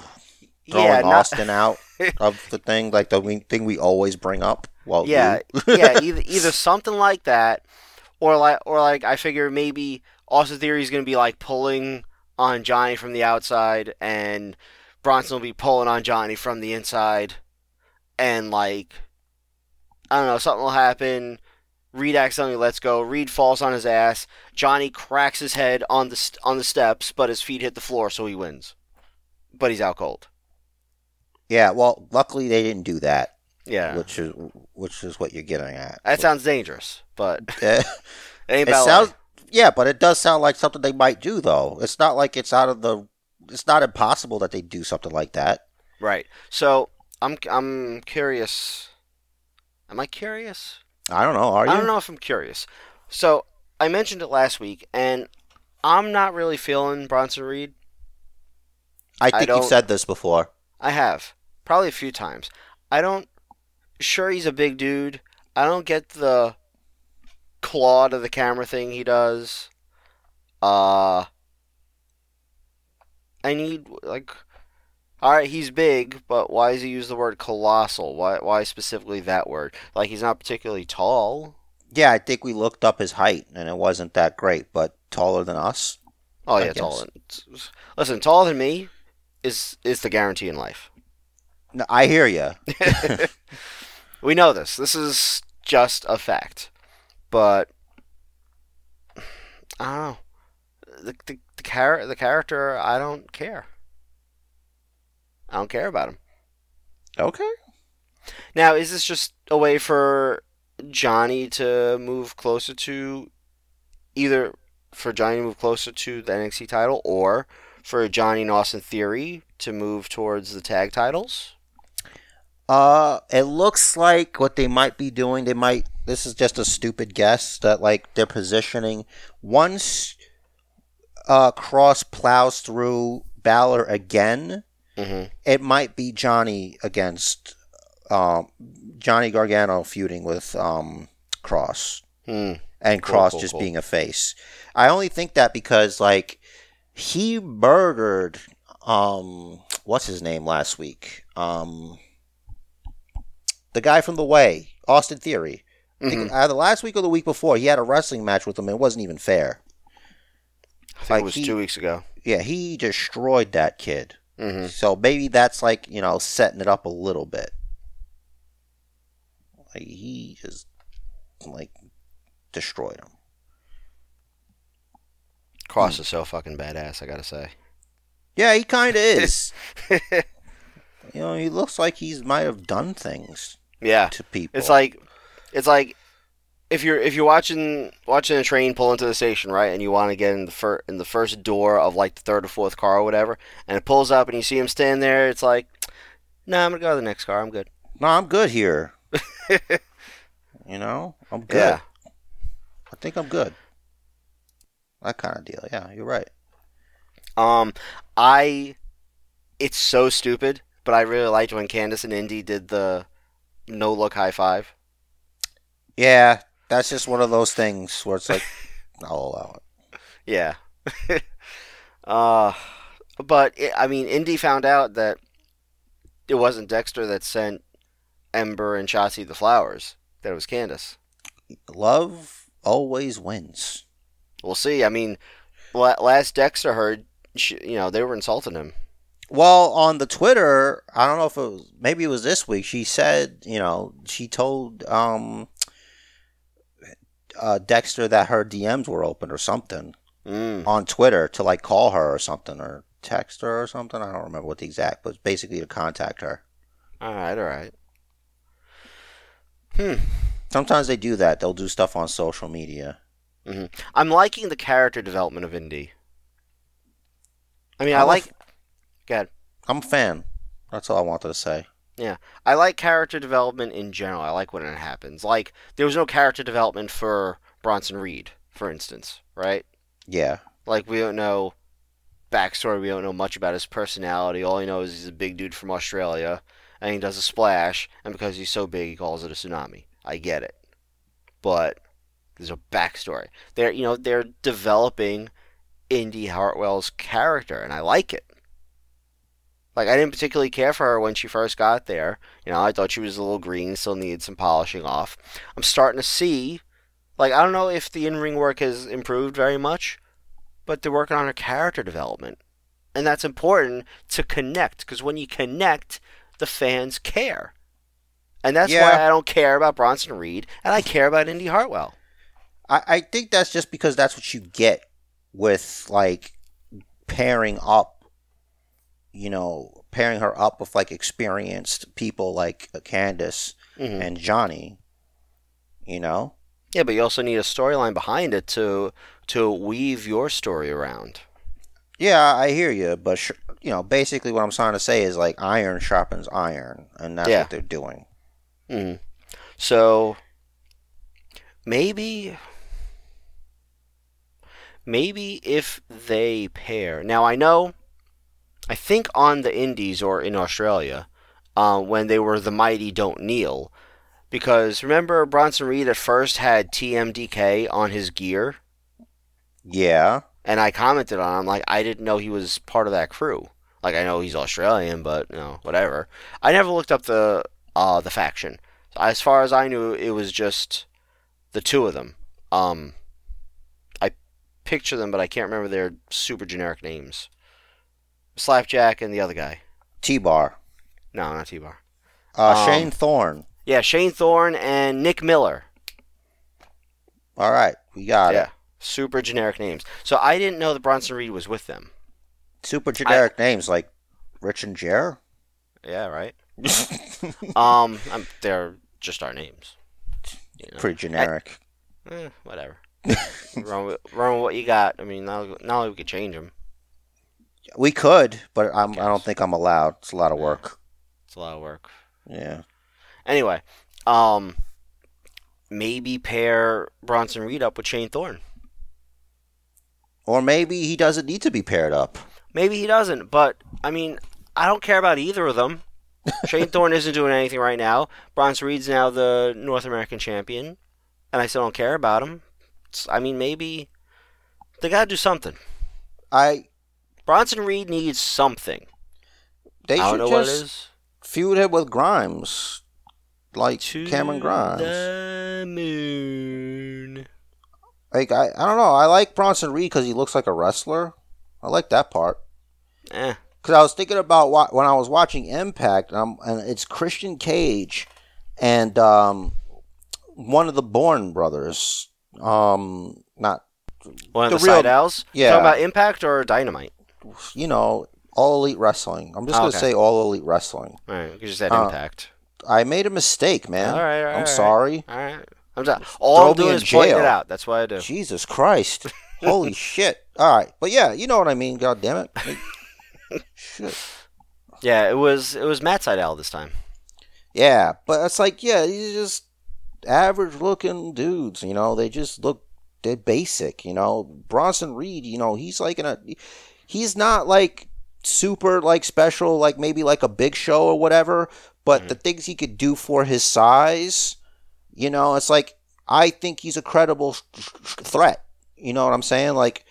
throwing yeah, not, Austin out of the thing, like the thing we always bring up. Well, yeah, yeah, either either something like that or like or like I figure maybe Austin Theory is going to be like pulling on Johnny from the outside and Bronson will be pulling on Johnny from the inside and like I don't know, something will happen. Reed accidentally lets go. Reed falls on his ass. Johnny cracks his head on the st- on the steps, but his feet hit the floor, so he wins. But he's out cold. Yeah. Well, luckily they didn't do that. Yeah, which is which is what you're getting at. that sounds dangerous, but it ain't it sounds yeah, but it does sound like something they might do though. It's not like it's out of the. It's not impossible that they do something like that. right. So I'm I'm curious. Am I curious? I don't know. Are you? I don't know if I'm curious. So I mentioned it last week, and I'm not really feeling Bronson Reed. I think don't- you've said this before. I have probably a few times. I don't. Sure, he's a big dude. I don't get the claw to the camera thing he does. Uh, I need like. All right, he's big, but why does he use the word colossal? Why why specifically that word? Like he's not particularly tall. Yeah, I think we looked up his height, and it wasn't that great, but taller than us. Oh I yeah, taller. guess. Listen, taller than me is is the guarantee in life. No, I hear you. we know this. This is just a fact. But I don't know. The the the, char- the character, I don't care. I don't care about him. Okay. Now, is this just a way for Johnny to move closer to either for Johnny to move closer to the NXT title or for Johnny and Austin Theory to move towards the tag titles? Uh, it looks like what they might be doing. They might. This is just a stupid guess that like they're positioning once. Uh, Kross plows through Balor again. Mm-hmm. It might be Johnny against um Johnny Gargano feuding with um Kross Hmm. and Cool, Kross cool, just cool. being a face. I only think that because like he murdered um what's his name last week? Um the guy from the way, Austin Theory. I think Mhm. either last week or the week before, he had a wrestling match with him. and It wasn't even fair. I think Like it was he- two weeks ago. Yeah, he destroyed that kid. Mm-hmm. So maybe that's like you know setting it up a little bit. Like he just like destroyed him. Kross is so fucking badass. I gotta say. Yeah, he kind of is. you know, he looks like he's might have done things yeah, to people. it's like, it's like, if you're if you're watching watching a train pull into the station, right, and you want to get in the fir- in the first door of like the third or fourth car or whatever, and it pulls up and you see him stand there, it's like, nah, I'm gonna go to the next car. I'm good. no, I'm good here. you know, I'm good. Yeah. I think I'm good. That kind of deal. Yeah, you're right. Um, I, it's so stupid, but I really liked when Candice and Indy did the no look high five. Yeah, that's just one of those things where it's like, I'll allow it. Yeah. uh, but it, I mean, Indy found out that it wasn't Dexter that sent Ember and Shotzi the flowers. That it was Candice. Love always wins. We'll see. I mean, last Dexter heard, she, you know, they were insulting him. Well, on the Twitter, I don't know if it was maybe it was this week. She said, you know, she told um uh, Dexter that her DMs were open or something Mm. on Twitter to like call her or something or text her or something. I don't remember what the exact, but basically to contact her. All right, all right. Hmm. Sometimes they do that. They'll do stuff on social media. I'm liking the character development of Indy. I mean, I a like. F- Go ahead. I'm a fan. That's all I wanted to say. Yeah, I like character development in general. I like when it happens. Like there was no character development for Bronson Reed, for instance, right? Yeah. Like we don't know backstory. We don't know much about his personality. All he knows is he's a big dude from Australia, and he does a splash, and because he's so big, he calls it a tsunami. I get it, but there's a backstory. They're you know they're developing Indy Hartwell's character, and I like it. Like I didn't particularly care for her when she first got there. You know, I thought she was a little green, still needed some polishing off. I'm starting to see, like I don't know if the in-ring work has improved very much, but they're working on her character development, and that's important to connect because when you connect, the fans care, and that's why I don't care about Bronson Reed and I care about Indy Hartwell. I, I think that's just because that's what you get with like pairing up you know, pairing her up with like experienced people like Candice Mhm. and Johnny. You know, Yeah, but you also need a storyline behind it to to weave your story around. yeah, I hear you, but sh- you know, basically what I'm trying to say is like iron sharpens iron, and that's Yeah. what they're doing. Mm. So maybe maybe if they pair. Now I know I think on the Indies or in Australia, uh, when they were the mighty don't kneel, because remember Bronson Reed at first had TMDK on his gear, Yeah, and I commented on. him like I didn't know he was part of that crew. Like I know he's Australian, but you know whatever. I never looked up the uh, the faction. As far as I knew, it was just the two of them. Um, I picture them, but I can't remember their super generic names. Slapjack and the other guy. T Bar, No, not T-Bar. uh, Um, Shane Thorne. Yeah, Shane Thorne and Nick Miller. All right, we got yeah, it. super generic names. So I didn't know that Bronson Reed was with them. Super generic names like Rich and Jer. Yeah, right. um, I'm, they're just our names. You know? Pretty generic. Eh, whatever. run, with, run with what you got. I mean, not only we could change them. We could, but I'm, I don't think I'm allowed. It's a lot of work. It's a lot of work. Yeah. Anyway, um, maybe pair Bronson Reed up with Shane Thorne. Or maybe he doesn't need to be paired up. Maybe he doesn't, but I mean, I don't care about either of them. Shane Thorne isn't doing anything right now. Bronson Reed's now the North American champion, and I still don't care about him. It's, I mean, maybe they gotta do something. I Bronson Reed needs something. they I don't should know what it just feud him with Grimes, like To Cameron Grimes. the moon. Like I, I don't know. I like Bronson Reed because he looks like a wrestler. I like that part. Eh. Because I was thinking about wa- when I was watching Impact, and, I'm, and it's Christian Cage and um, one of the Bourne brothers. Um, not One of The the, real- Sydals? yeah. Talking about Impact or Dynamite? You know, all elite wrestling. I'm just Oh, gonna okay. say all elite wrestling. All right, you just said Uh, Impact. I made a mistake, man. All right, all right, I'm all sorry. All right. I'm all I'm doing in is pointing it out. That's why I do. Jesus Christ. Holy shit. All right. But yeah, you know what I mean. God damn it. Like, shit. Yeah, it was it was Matt Sydal this time. Yeah, but it's like, yeah, these are just average looking dudes, you know, they just look they're basic, you know. Bronson Reed, you know, he's like in a he's not like super like special, like maybe like a big show or whatever, but mm-hmm. the things he could do for his size, you know, it's like I think he's a credible threat. You know what I'm saying? Like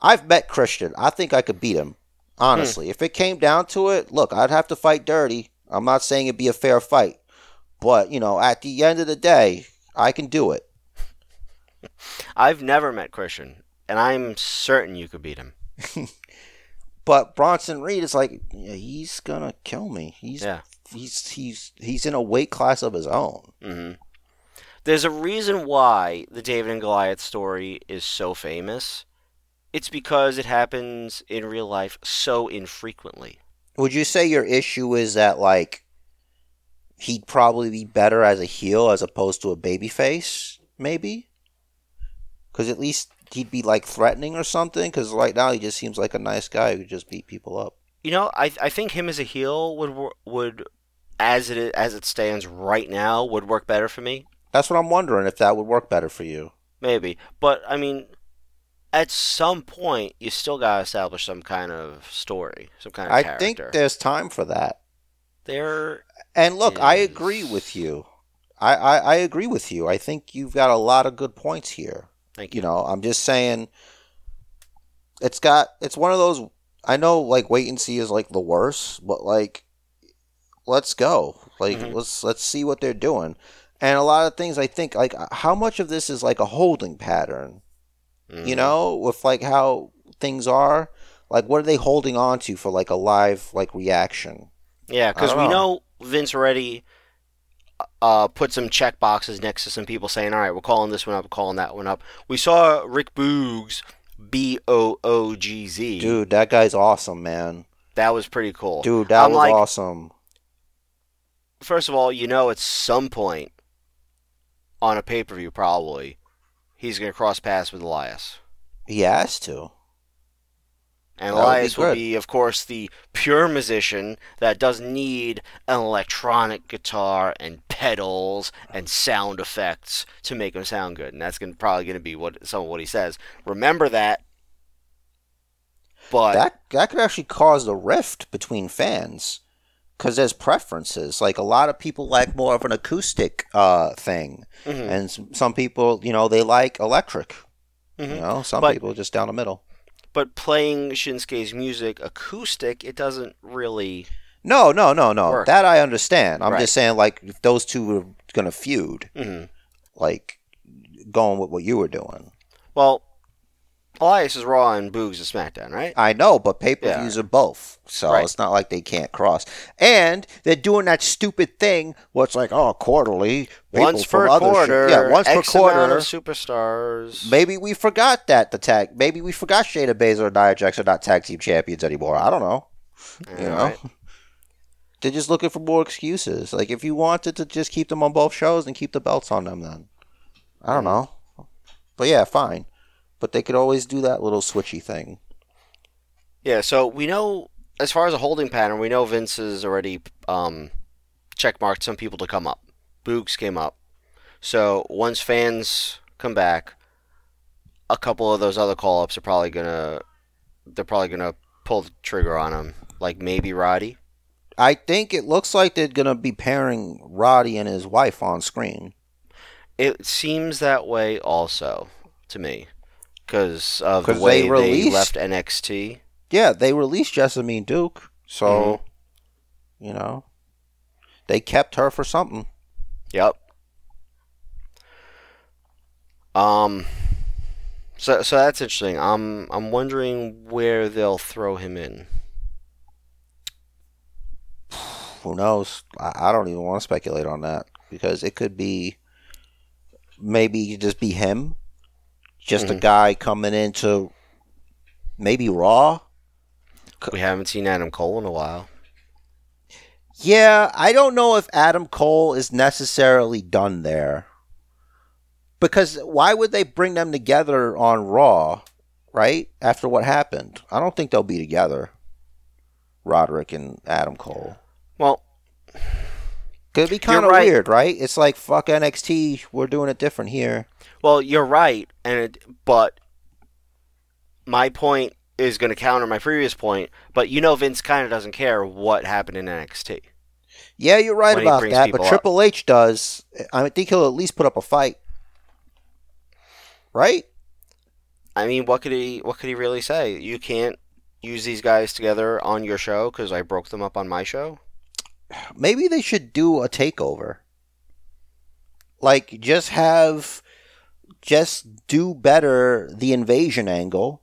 I've met Christian. I think I could beat him. Honestly, hmm. if it came down to it, look, I'd have to fight dirty. I'm not saying it'd be a fair fight, but you know, at the end of the day, I can do it. I've never met Christian, and I'm certain you could beat him. But Bronson Reed is like, yeah, he's gonna kill me. He's Yeah. he's he's he's in a weight class of his own. hmm There's a reason why the David and Goliath story is so famous. It's because it happens in real life so infrequently. Would you say your issue is that like he'd probably be better as a heel as opposed to a babyface, maybe? Because at least he'd be like threatening or something. Because right now he just seems like a nice guy who just beat people up. You know, I I think him as a heel would would as it as it stands right now would work better for me. That's what I'm wondering if that would work better for you. Maybe, but I mean, at some point you still gotta establish some kind of story, some kind of I character. think there's time for that. there. And look, I agree with you. I, I, I agree with you. I think you've got a lot of good points here. Thank You you. know, I'm just saying it's got it's one of those I know like wait and see is like the worst, but like let's go. Like Mhm. let's let's see what they're doing. And a lot of things I think like how much of this is like a holding pattern, you Mhm. know, with like how things are. Like what are they holding on to for like a live like reaction? Yeah, because we don't know Vince already uh, put some check boxes next to some people saying, "All right, we're calling this one up, we're calling that one up." We saw Rick Boogs, B O O G Z, Dude, that guy's awesome, man. That was pretty cool. Dude, that I'm was like, awesome. First of all, you know at some point on a pay per view, probably, he's going to cross paths with Elias. He has to. And That would be Elias will be, of course, the pure musician that doesn't need an electronic guitar and pedals and sound effects to make him sound good. And that's gonna, probably going to be what some of what he says. Remember that. But that that could actually cause a rift between fans because there's preferences. Like a lot of people like more of an acoustic uh, thing, Mhm. and s- some people, you know, they like electric. You Mhm. know, some But- people just down the middle. But playing Shinsuke's music acoustic, it doesn't really. No, no, no, no. Work. That I understand. I'm Right. just saying, like, if those two were gonna feud, Mhm. like going with what you were doing. Well, Elias is Raw and Boogs is SmackDown, right? I know, but pay per views are both, so Right. it's not like they can't cross. And they're doing that stupid thing where it's like, oh, quarterly. once per other sh- quarter, yeah, once X per quarter. superstars. Maybe we forgot that the tag. Maybe we forgot Shayna Baszler and Nia Jax are not tag team champions anymore. I don't know. You know, Alright. they're just looking for more excuses. Like if you wanted to just keep them on both shows and keep the belts on them, then I don't hmm. know. But yeah, fine. But they could always do that little switchy thing. Yeah, so we know as far as a holding pattern, we know Vince has already um, checkmarked some people to come up. Boogs came up. So once fans come back, a couple of those other call ups are probably gonna they're probably gonna pull the trigger on him. Like maybe Roddy. I think it looks like they're gonna be pairing Roddy and his wife on screen. It seems that way also to me. Because of 'Cause the way they they, left NXT. Yeah, they released Jessamyn Duke, so Mm-hmm. you know they kept her for something. Yep. Um. So so that's interesting. I'm I'm wondering where they'll throw him in. Who knows? I, I don't even want to speculate on that because it could be maybe just be him, just a Mhm. guy coming into maybe Raw. We haven't seen Adam Cole in a while. Yeah, I don't know if Adam Cole is necessarily done there. Because why would they bring them together on Raw, right? After what happened? I don't think they'll be together. Roderick and Adam Cole. Well, Could be kind of right. weird, right? It's like fuck NXT, we're doing it different here. Well, you're right, and it, but my point is going to counter my previous point. But you know, Vince kind of doesn't care what happened in NXT. Yeah, you're right about that, but up. Triple H does. I think he'll at least put up a fight. Right? I mean, what could he what could he really say? You can't use these guys together on your show because I broke them up on my show. maybe they should do a takeover. Like just have just do better the invasion angle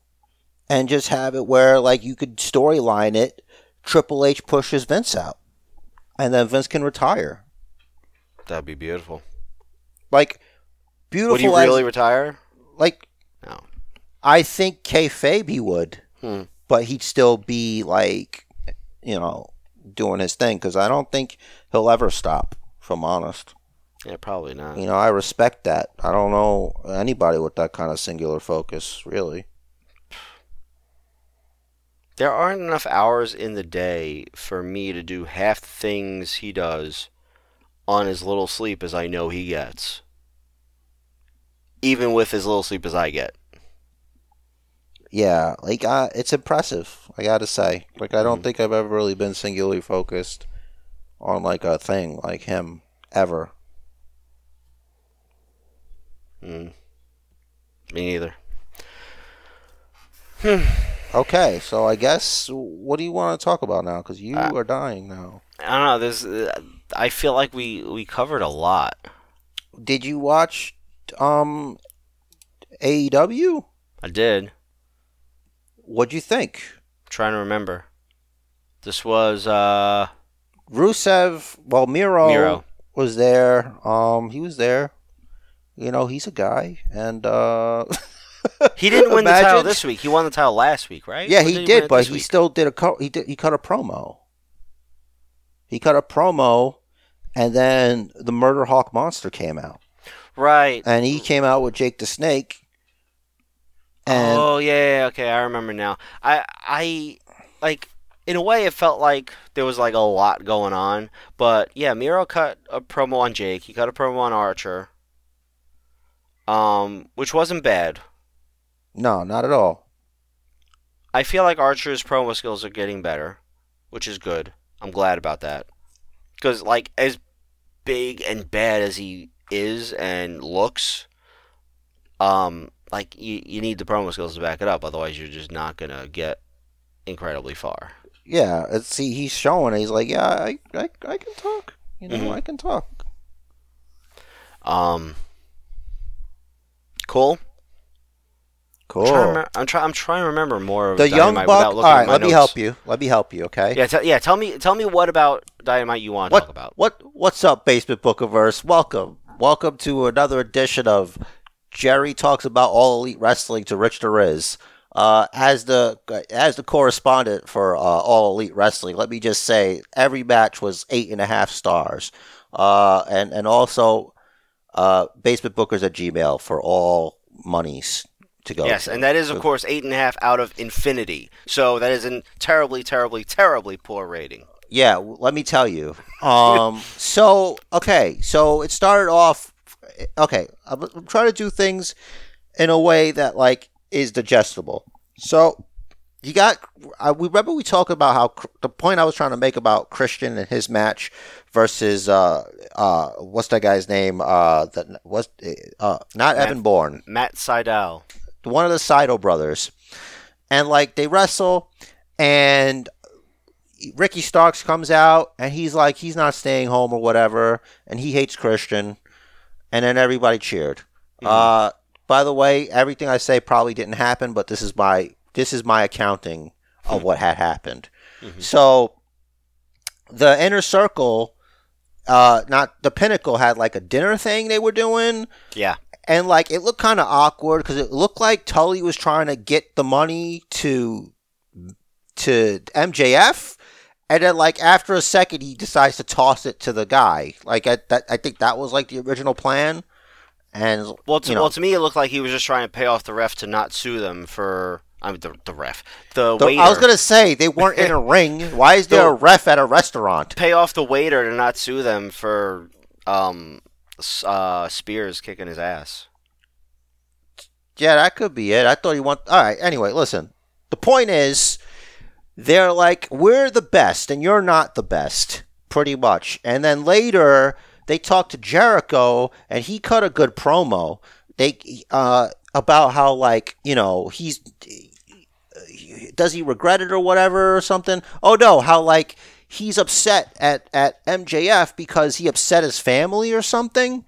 and just have it where like you could storyline it Triple H pushes Vince out and then Vince can retire. That'd be beautiful. Like beautiful Would he as- really retire? like No. I think kayfabe he would, Hmm. but he'd still be like, you know, doing his thing because I don't think he'll ever stop. If I'm honest, Yeah, probably not. you know, I respect that. I don't know anybody with that kind of singular focus, really. There aren't enough hours in the day for me to do half the things he does on as little sleep as I know he gets. Even with as little sleep as I get. Yeah, like uh, it's impressive. I gotta say, like I don't think I've ever really been singularly focused on like a thing like him ever. Mm. Me neither. Okay, so I guess what do you want to talk about now? Because you Uh, are dying now. I don't know. There's. Uh, I feel like we we covered a lot. Did you watch um AEW? I did. What'd you think? trying to remember. This was uh Rusev, well Miro, Miro. was there. Um he was there. You know, he's a guy and uh He didn't win the title this week. He won the title last week, right? Yeah, Or he did, but he week? still did a co- he did he cut a promo. He cut a promo, and then the Murder Hawk Monster came out, right. and he came out with Jake the Snake. And oh yeah, okay, I remember now. I I like in a way it felt like there was like a lot going on, but yeah, Miro cut a promo on Jake. He cut a promo on Archer. Um, which wasn't bad. no, not at all. I feel like Archer's promo skills are getting better, which is good. I'm glad about that. Because, like, as big and bad as he is and looks, um, like, you, you need the promo skills to back it up. Otherwise, you're just not going to get incredibly far. Yeah, it's, see, he's showing. it. He's like, yeah, I, I, I can talk. You know, Mhm. I can talk. Um, cool. Cool. I'm, trying to I'm, try- I'm trying to remember more of the young Dynamite buck. without All looking at right, let me help you. Let me help you. Okay. Yeah, t- yeah. Tell me, tell me what about Dynamite you want to talk What about. what what's up, Basement Bookiverse? Welcome, welcome to another edition of Jerry talks about all elite wrestling to Rich the Riz. Uh, as the as the correspondent for uh, all elite wrestling, let me just say every match was eight and a half stars. Uh, and and also uh, Basement Bookers at Gmail for all monies to go. Yes, to. and that is, of course, eight and a half out of infinity. So that is a terribly, terribly, terribly poor rating. Yeah, let me tell you. Um, so okay, so it started off. Okay, I'm, I'm trying to do things in a way that like is digestible. So you got. I we remember we talked about how the point I was trying to make about Christian and his match versus uh uh what's that guy's name uh that was uh not Matt- Evan Bourne Matt Sydal. one of the Sydal brothers, and like they wrestle, and Ricky Starks comes out, and he's like he's not staying home or whatever, and he hates Christian, and then everybody cheered. Uh, by the way, everything I say probably didn't happen, but this is my this is my accounting of what had happened. So the inner circle. Uh, not the pinnacle had like a dinner thing they were doing, Yeah. and like it looked kind of awkward because it looked like Tully was trying to get the money to to MJF, and then like after a second he decides to toss it to the guy. Like I, that, I think that was like the original plan. And Well, to, you know, well, to me, it looked like he was just trying to pay off the ref to not sue them for. I mean, the, the ref. The, the- waiter. I was gonna say they weren't in a ring. Why is there a ref at a restaurant? Pay off the waiter to not sue them for um, uh, Spears kicking his ass. Yeah, that could be it. I thought he want. All right. Anyway, listen. The point is, they're like, we're the best, and you're not the best, pretty much. And then later, they talked to Jericho, and he cut a good promo. They uh about how like you know he's does he regret it or whatever or something? Oh no, how like he's upset at at MJF because he upset his family or something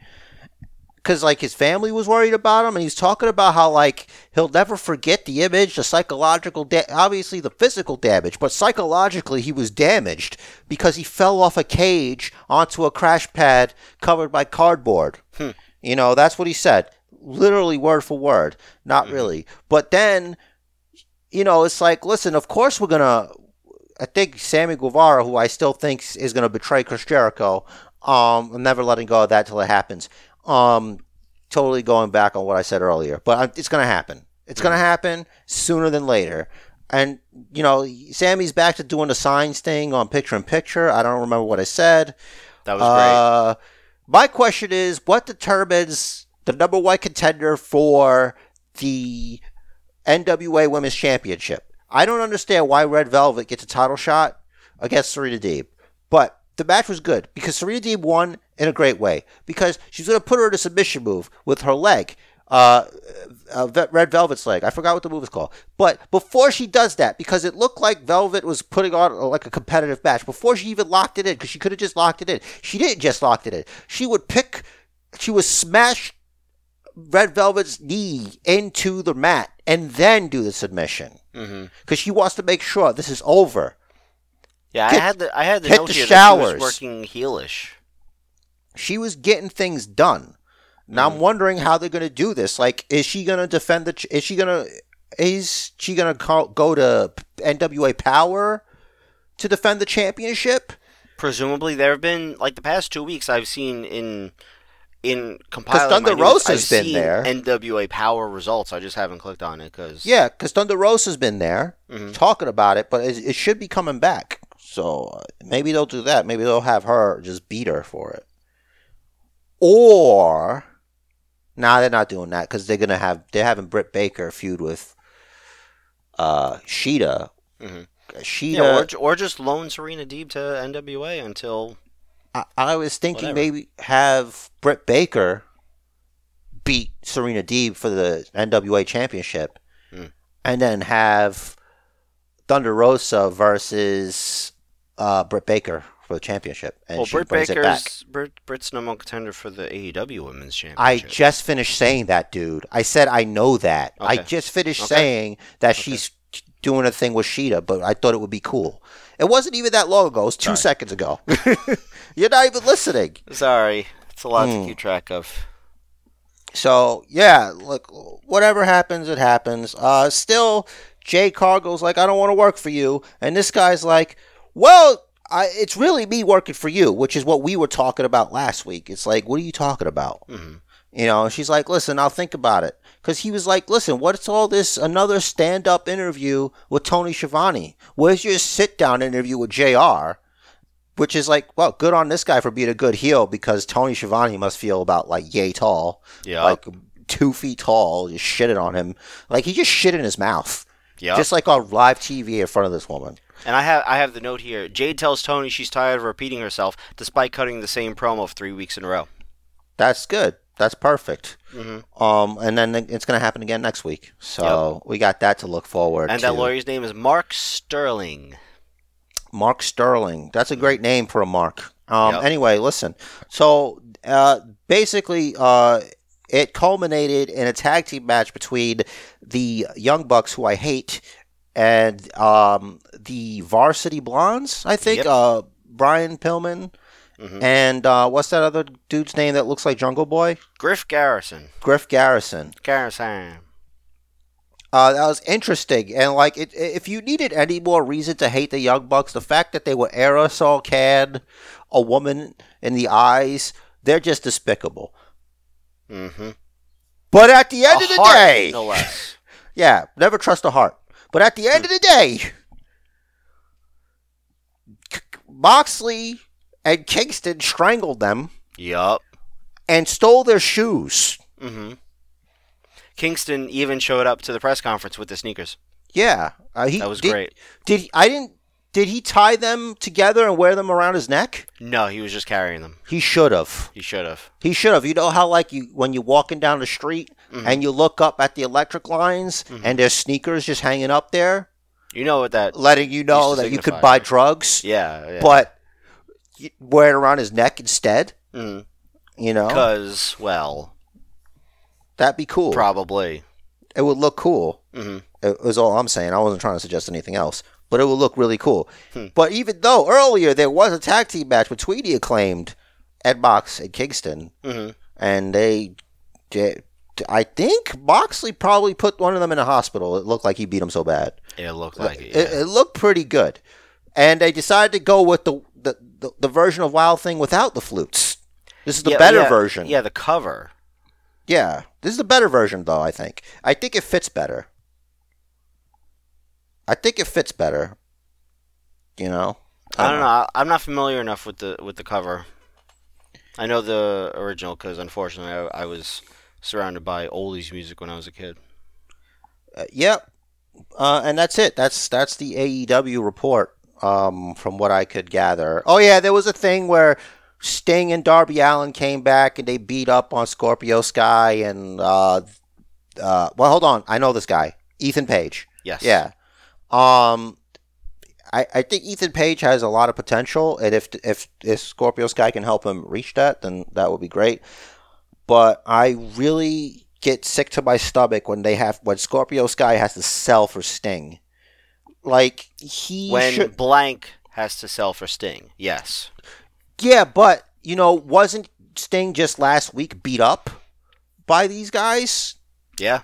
because like his family was worried about him, and he's talking about how like he'll never forget the image, the psychological, da- obviously the physical damage, but psychologically he was damaged because he fell off a cage onto a crash pad covered by cardboard. Hmm. You know, that's what he said, literally word for word. Not hmm. really, but then, you know, it's like, listen, of course we're gonna. I think Sammy Guevara, who I still think is going to betray Chris Jericho, um, I'm never letting go of that till it happens. Um, totally going back on what I said earlier, but it's going to happen. It's going to happen sooner than later. And you know, Sammy's back to doing the signs thing on picture in picture. I don't remember what I said. That was great. Uh, my question is, what determines the number one contender for the NWA Women's Championship? I don't understand why Red Velvet gets a title shot against Serena Deeb, but the match was good because Serena Deeb won in a great way because she's going to put her in a submission move with her leg. Uh, uh, Red Velvet's leg. I forgot what the move is called. But before she does that, because it looked like Velvet was putting on uh, like a competitive match, before she even locked it in, because she could have just locked it in. She didn't just lock it in. She would pick, she would smash Red Velvet's knee into the mat and then do the submission. Because she wants to make sure this is over. Yeah, hit- I had the I had the note the here that she showers. was working heelish. She was getting things done. Now Mm-hmm. I'm wondering how they're going to do this. Like, is she going to defend the? Is she going to? Is she going to go to NWA Power to defend the championship? Presumably, there have been like the past two weeks. I've seen in in compiling Thunder my news, Rosa's I've been there. NWA Power results. I just haven't clicked on it because Yeah, because Thunder Rosa's been there Mhm. talking about it, but it, it should be coming back. So uh, maybe they'll do that. Maybe they'll have her just beat her for it. Or, nah, they're not doing that because they're gonna have they're having Britt Baker feud with uh Shida. Mhm. Shida. yeah, or, or just loan Serena Deeb to NWA until I, I was thinking Whatever. maybe have Britt Baker beat Serena Deeb for the NWA Championship, Hmm. and then have Thunder Rosa versus uh, Britt Baker for the championship, and well, she Britt brings it back. Baker's Britt, Britt's number one contender for the AEW Women's Championship. I just finished saying that, dude. I said I know that. I just finished Okay. saying that she's doing a thing with Shida, but I thought it would be cool. It wasn't even that long ago. It was two Sorry. seconds ago. You're not even listening. Sorry, it's a lot Hmm. to keep track of. So yeah, look, whatever happens, it happens. Uh, still, Jade Cargill's like, I don't want to work for you, and this guy's like, well, I, it's really me working for you, which is what we were talking about last week. It's like, what are you talking about? Mhm. You know, she's like, listen, I'll think about it. Because he was like, listen, what's all this? Another stand up interview with Tony Schiavone. Where's your sit down interview with JR? Which is like, well, good on this guy for being a good heel because Tony Schiavone must feel about like yay tall Yeah, like two feet tall, just shitted on him. Like he just shit in his mouth, yeah. just like on live TV in front of this woman. And I have I have the note here. Jade tells Tony she's tired of repeating herself, despite cutting the same promo three weeks in a row. That's good. That's perfect. Mm-hmm. Um, and then it's gonna happen again next week. So we got that to look forward And to. that lawyer's name is Mark Sterling. Mark Sterling. That's a great name for a Mark. Um, Yep. Anyway, listen. So uh, basically, uh, it culminated in a tag team match between the Young Bucks, who I hate, and um, the Varsity Blondes. I think Yep. uh, Brian Pillman Mhm. and uh, what's that other dude's name that looks like Jungle Boy? Griff Garrison. Griff Garrison. Garrison. Uh, that was interesting, and like, it, if you needed any more reason to hate the Young Bucks, the fact that they were aerosol can a woman in the eyes, they're just despicable. Mm-hmm. But at the end a of the heart, day, no less. yeah, never trust a heart. But at the end of the day, Moxley and Kingston strangled them yup. and stole their shoes. Mm-hmm. Kingston even showed up to the press conference with the sneakers. Yeah, uh, he That was did, great. Did he, I didn't? Did he tie them together and wear them around his neck? No, he was just carrying them. He should have. He should have. He should have. You know how like you when you're walking down the street Mm-hmm. and you look up at the electric lines and there's sneakers just hanging up there, You know what that? letting you know that you could buy drugs, Yeah, yeah. but wear it around his neck instead. Mm. You know, Because, well, that'd be cool. probably. it would look cool. hmm It was all I'm saying. I wasn't trying to suggest anything else, but it would look really cool. Hmm. But even though earlier there was a tag team match between the acclaimed Ed Box and Kingston, hmm and they, I think Moxley probably put one of them in a hospital. It looked like he beat him so bad. It looked like it. It, it looked pretty good, and they decided to go with the the, the, version of Wild Thing without the flutes. This is the Yeah, better yeah, version. Yeah, the cover. Yeah, this is the better version, though. I think. I think it fits better. I think it fits better. You know. I don't know. I- I'm not familiar enough with the with the cover. I know the original because unfortunately I, I was surrounded by oldies music when I was a kid. Uh, yep. Uh, and that's it. That's that's the AEW report. Um, from what I could gather. Oh yeah, there was a thing where Sting and Darby Allin came back and they beat up on Scorpio Sky and uh, uh, well, hold on. I know this guy, Ethan Page. Yes. Yeah. Um, I, I think Ethan Page has a lot of potential, and if if if Scorpio Sky can help him reach that, then that would be great. But I really get sick to my stomach when they have when Scorpio Sky has to sell for Sting. Like he When should, blank has to sell for Sting. Yes. yeah, but you know, wasn't Sting just last week beat up? by these guys Yeah.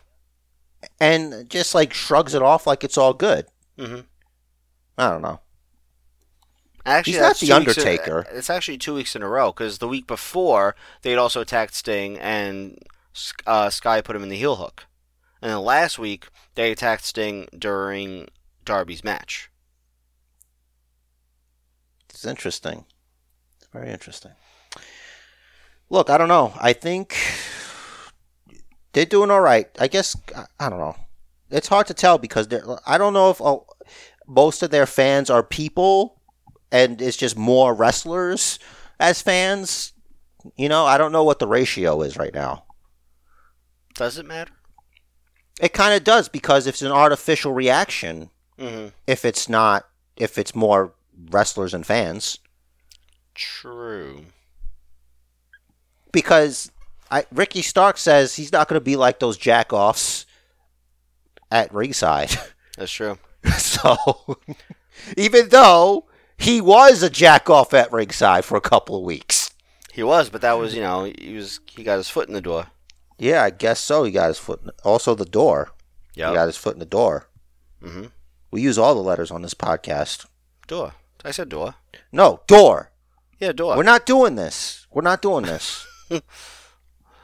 and just like shrugs it off like it's all good. Mm-hmm. I don't know. Actually, He's not the weeks in- Undertaker. it's actually two weeks in a row because the week before they'd also attacked Sting and uh, Sky put him in the heel hook, and then last week they attacked Sting during Darby's match. It's interesting. It's very interesting. Look, I don't know. I think they're doing all right. I guess I- don't know. It's hard to tell because they're, I don't know if oh, most of their fans are people and it's just more wrestlers as fans. You know, I don't know what the ratio is right now. Does it matter? It kind of does because if it's an artificial reaction Mm-hmm. if it's not if it's more wrestlers and fans. True. because I, Ricky Stark says he's not going to be like those jackoffs at ringside. That's true. so, even though he was a jackoff at ringside for a couple of weeks. He was, but that was you know he was he got his foot in the door. Yeah, I guess so. He got his foot. In, also, the door. Yeah, he got his foot in the door. Mm-hmm. We use all the letters on this podcast. Door. I said door. No, door. Yeah, door. We're not doing this. We're not doing this.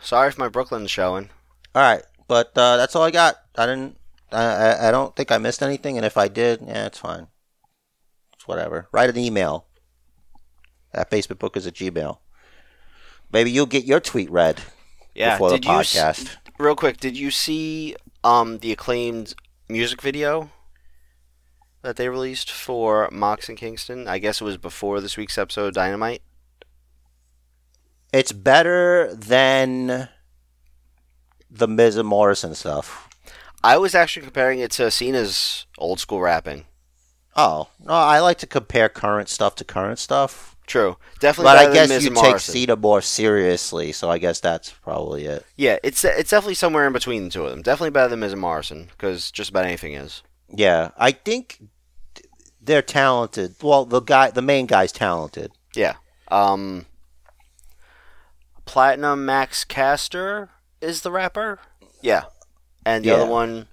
Sorry if my Brooklyn's showing. all right, but uh, that's all I got. I didn't. I, I don't think I missed anything, and if I did, yeah, it's fine. It's whatever. Write an email at basementbookers a gmail. Maybe you'll get your tweet read Yeah. before the s- real quick? Did you see um the acclaimed music video that they released for Mox and Kingston? I guess it was before this week's episode of Dynamite. It's better than the Miz and Morrison stuff. I was actually comparing it to Cena's old school rapping. Oh no, I like to compare current stuff to current stuff. True, definitely. But I guess Miz you take. Cena more seriously, so I guess that's probably it. Yeah, it's it's definitely somewhere in between the two of them. Definitely better than Miz and Morrison because just about anything is. Yeah, I think they're talented. Well, the guy, the main guy's talented. Yeah. Um. Platinum Max Caster is the rapper. Yeah, and the Yeah. other one,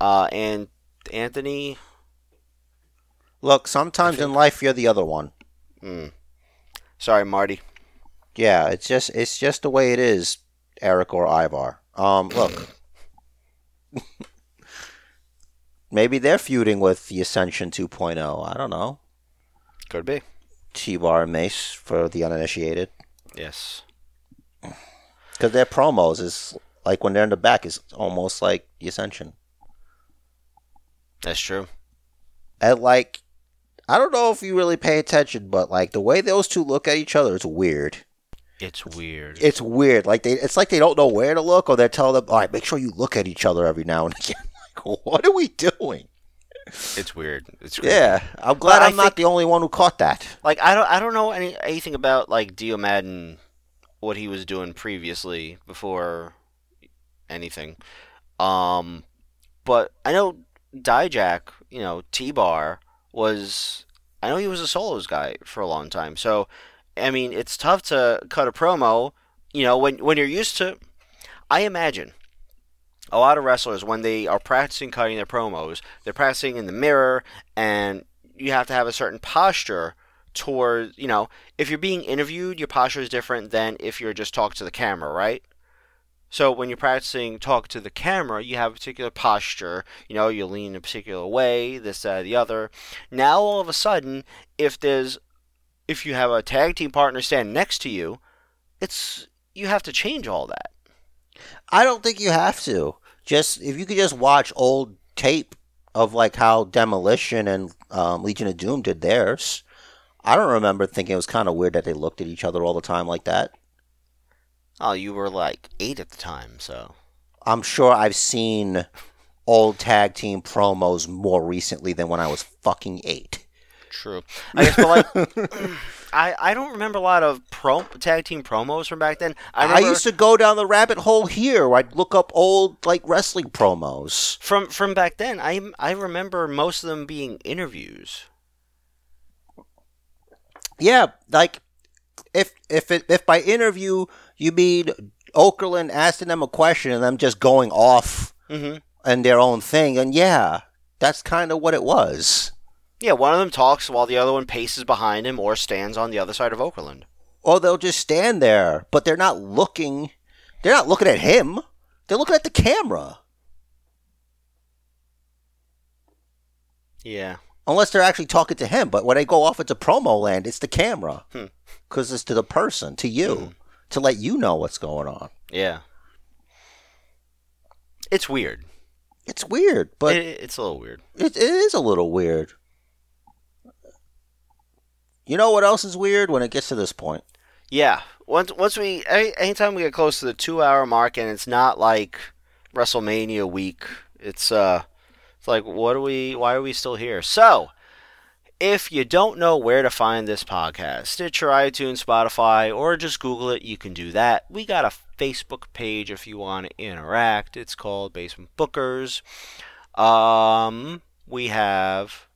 uh, and Anthony. Look, sometimes in life you're the other one. Mm. Sorry, Marty. Yeah, it's just it's just the way it is, Erik or Ivar. Um, look. Maybe they're feuding with the Ascension 2.0. I don't know. Could be. T-Bar and Mace for the uninitiated. Yes. Because their promos is like when they're in the back is almost like the Ascension. That's true. And like, I don't know if you really pay attention, but like the way those two look at each other is weird. It's weird. It's weird. Like they, it's like they don't know where to look, or they're telling them, "All right, make sure you look at each other every now and again." what are we doing? It's weird. It's creepy. Yeah, I'm glad I'm not the only one who caught that. Like I don't I don't know any anything about like Dio Maddin, what he was doing previously before anything. Um, but I know Dijak, you know T Bar was. I know he was a solos guy for a long time. So, I mean, it's tough to cut a promo. You know, when when you're used to. I imagine a lot of wrestlers when they are practicing cutting their promos, they're practicing in the mirror, and you have to have a certain posture toward you know if you're being interviewed your posture is different than if you're just talking to the camera right? So when you're practicing talk to the camera you have a particular posture you know you lean a particular way this that the other. Now all of a sudden if there's if you have a tag team partner standing next to you it's you have to change all that I don't think you have to. Just if you could just watch old tape of like how Demolition and um, Legion of Doom did theirs. I don't remember thinking it was kind of weird that they looked at each other all the time like that. oh you were like eight at the time so I'm sure I've seen old tag team promos more recently than when I was fucking eight. True. I guess, but like, I I don't remember a lot of pro tag team promos from back then. I, I, used to go down the rabbit hole here. I'd look up old like wrestling promos. from from back then. I I remember most of them being interviews. Yeah, like if if it, if by interview you mean Okerlund asking them a question and them just going off Mm-hmm. and their own thing. And yeah, that's kind of what it was. Yeah, one of them talks while the other one paces behind him or stands on the other side of Okerlund. Or they'll just stand there, but they're not looking. They're not looking at him. They're looking at the camera. Yeah. Unless they're actually talking to him. But when they go off into promo land, it's the camera. Hmm. Because it's to the person, to you, Hmm. to let you know what's going on. Yeah. It's weird. It's weird, but it, it's a little weird. It, it is a little weird. You know what else is weird when it gets to this point? Yeah. Once once we any, anytime we get close to the two hour mark and it's not like WrestleMania week, it's uh it's like what are we why are we still here? So if you don't know where to find this podcast, Stitcher, iTunes, Spotify, or just Google it, you can do that. We got a Facebook page if you want to interact. It's called Basement Bookers. Um, we have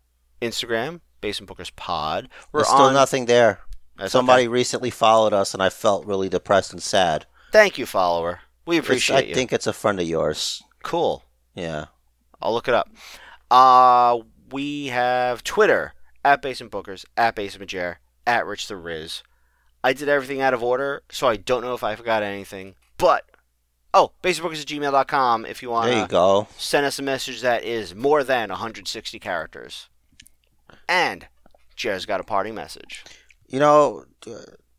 Instagram, Basement Bookers Pod. We're There's still on. nothing there. That's Somebody okay. recently followed us, and I felt really depressed and sad. Thank you, follower. We It's- appreciate I you. think it's a friend of yours. Cool. Yeah. I'll look it up. Uh, we have Twitter at Basement Bookers, at Basement Chair, at Rich the Riz. I did everything out of order, so I don't know if I forgot anything. But, oh, basementbookers at gmail.com if you want There you to go. send us a message that is more than 160 characters. And Chair's got a party message. You know,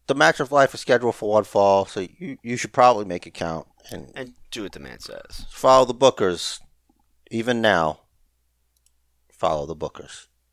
the match of life is scheduled for one fall, so you, you should probably make it count and And do what the man says. follow the bookers. Even now, follow the bookers.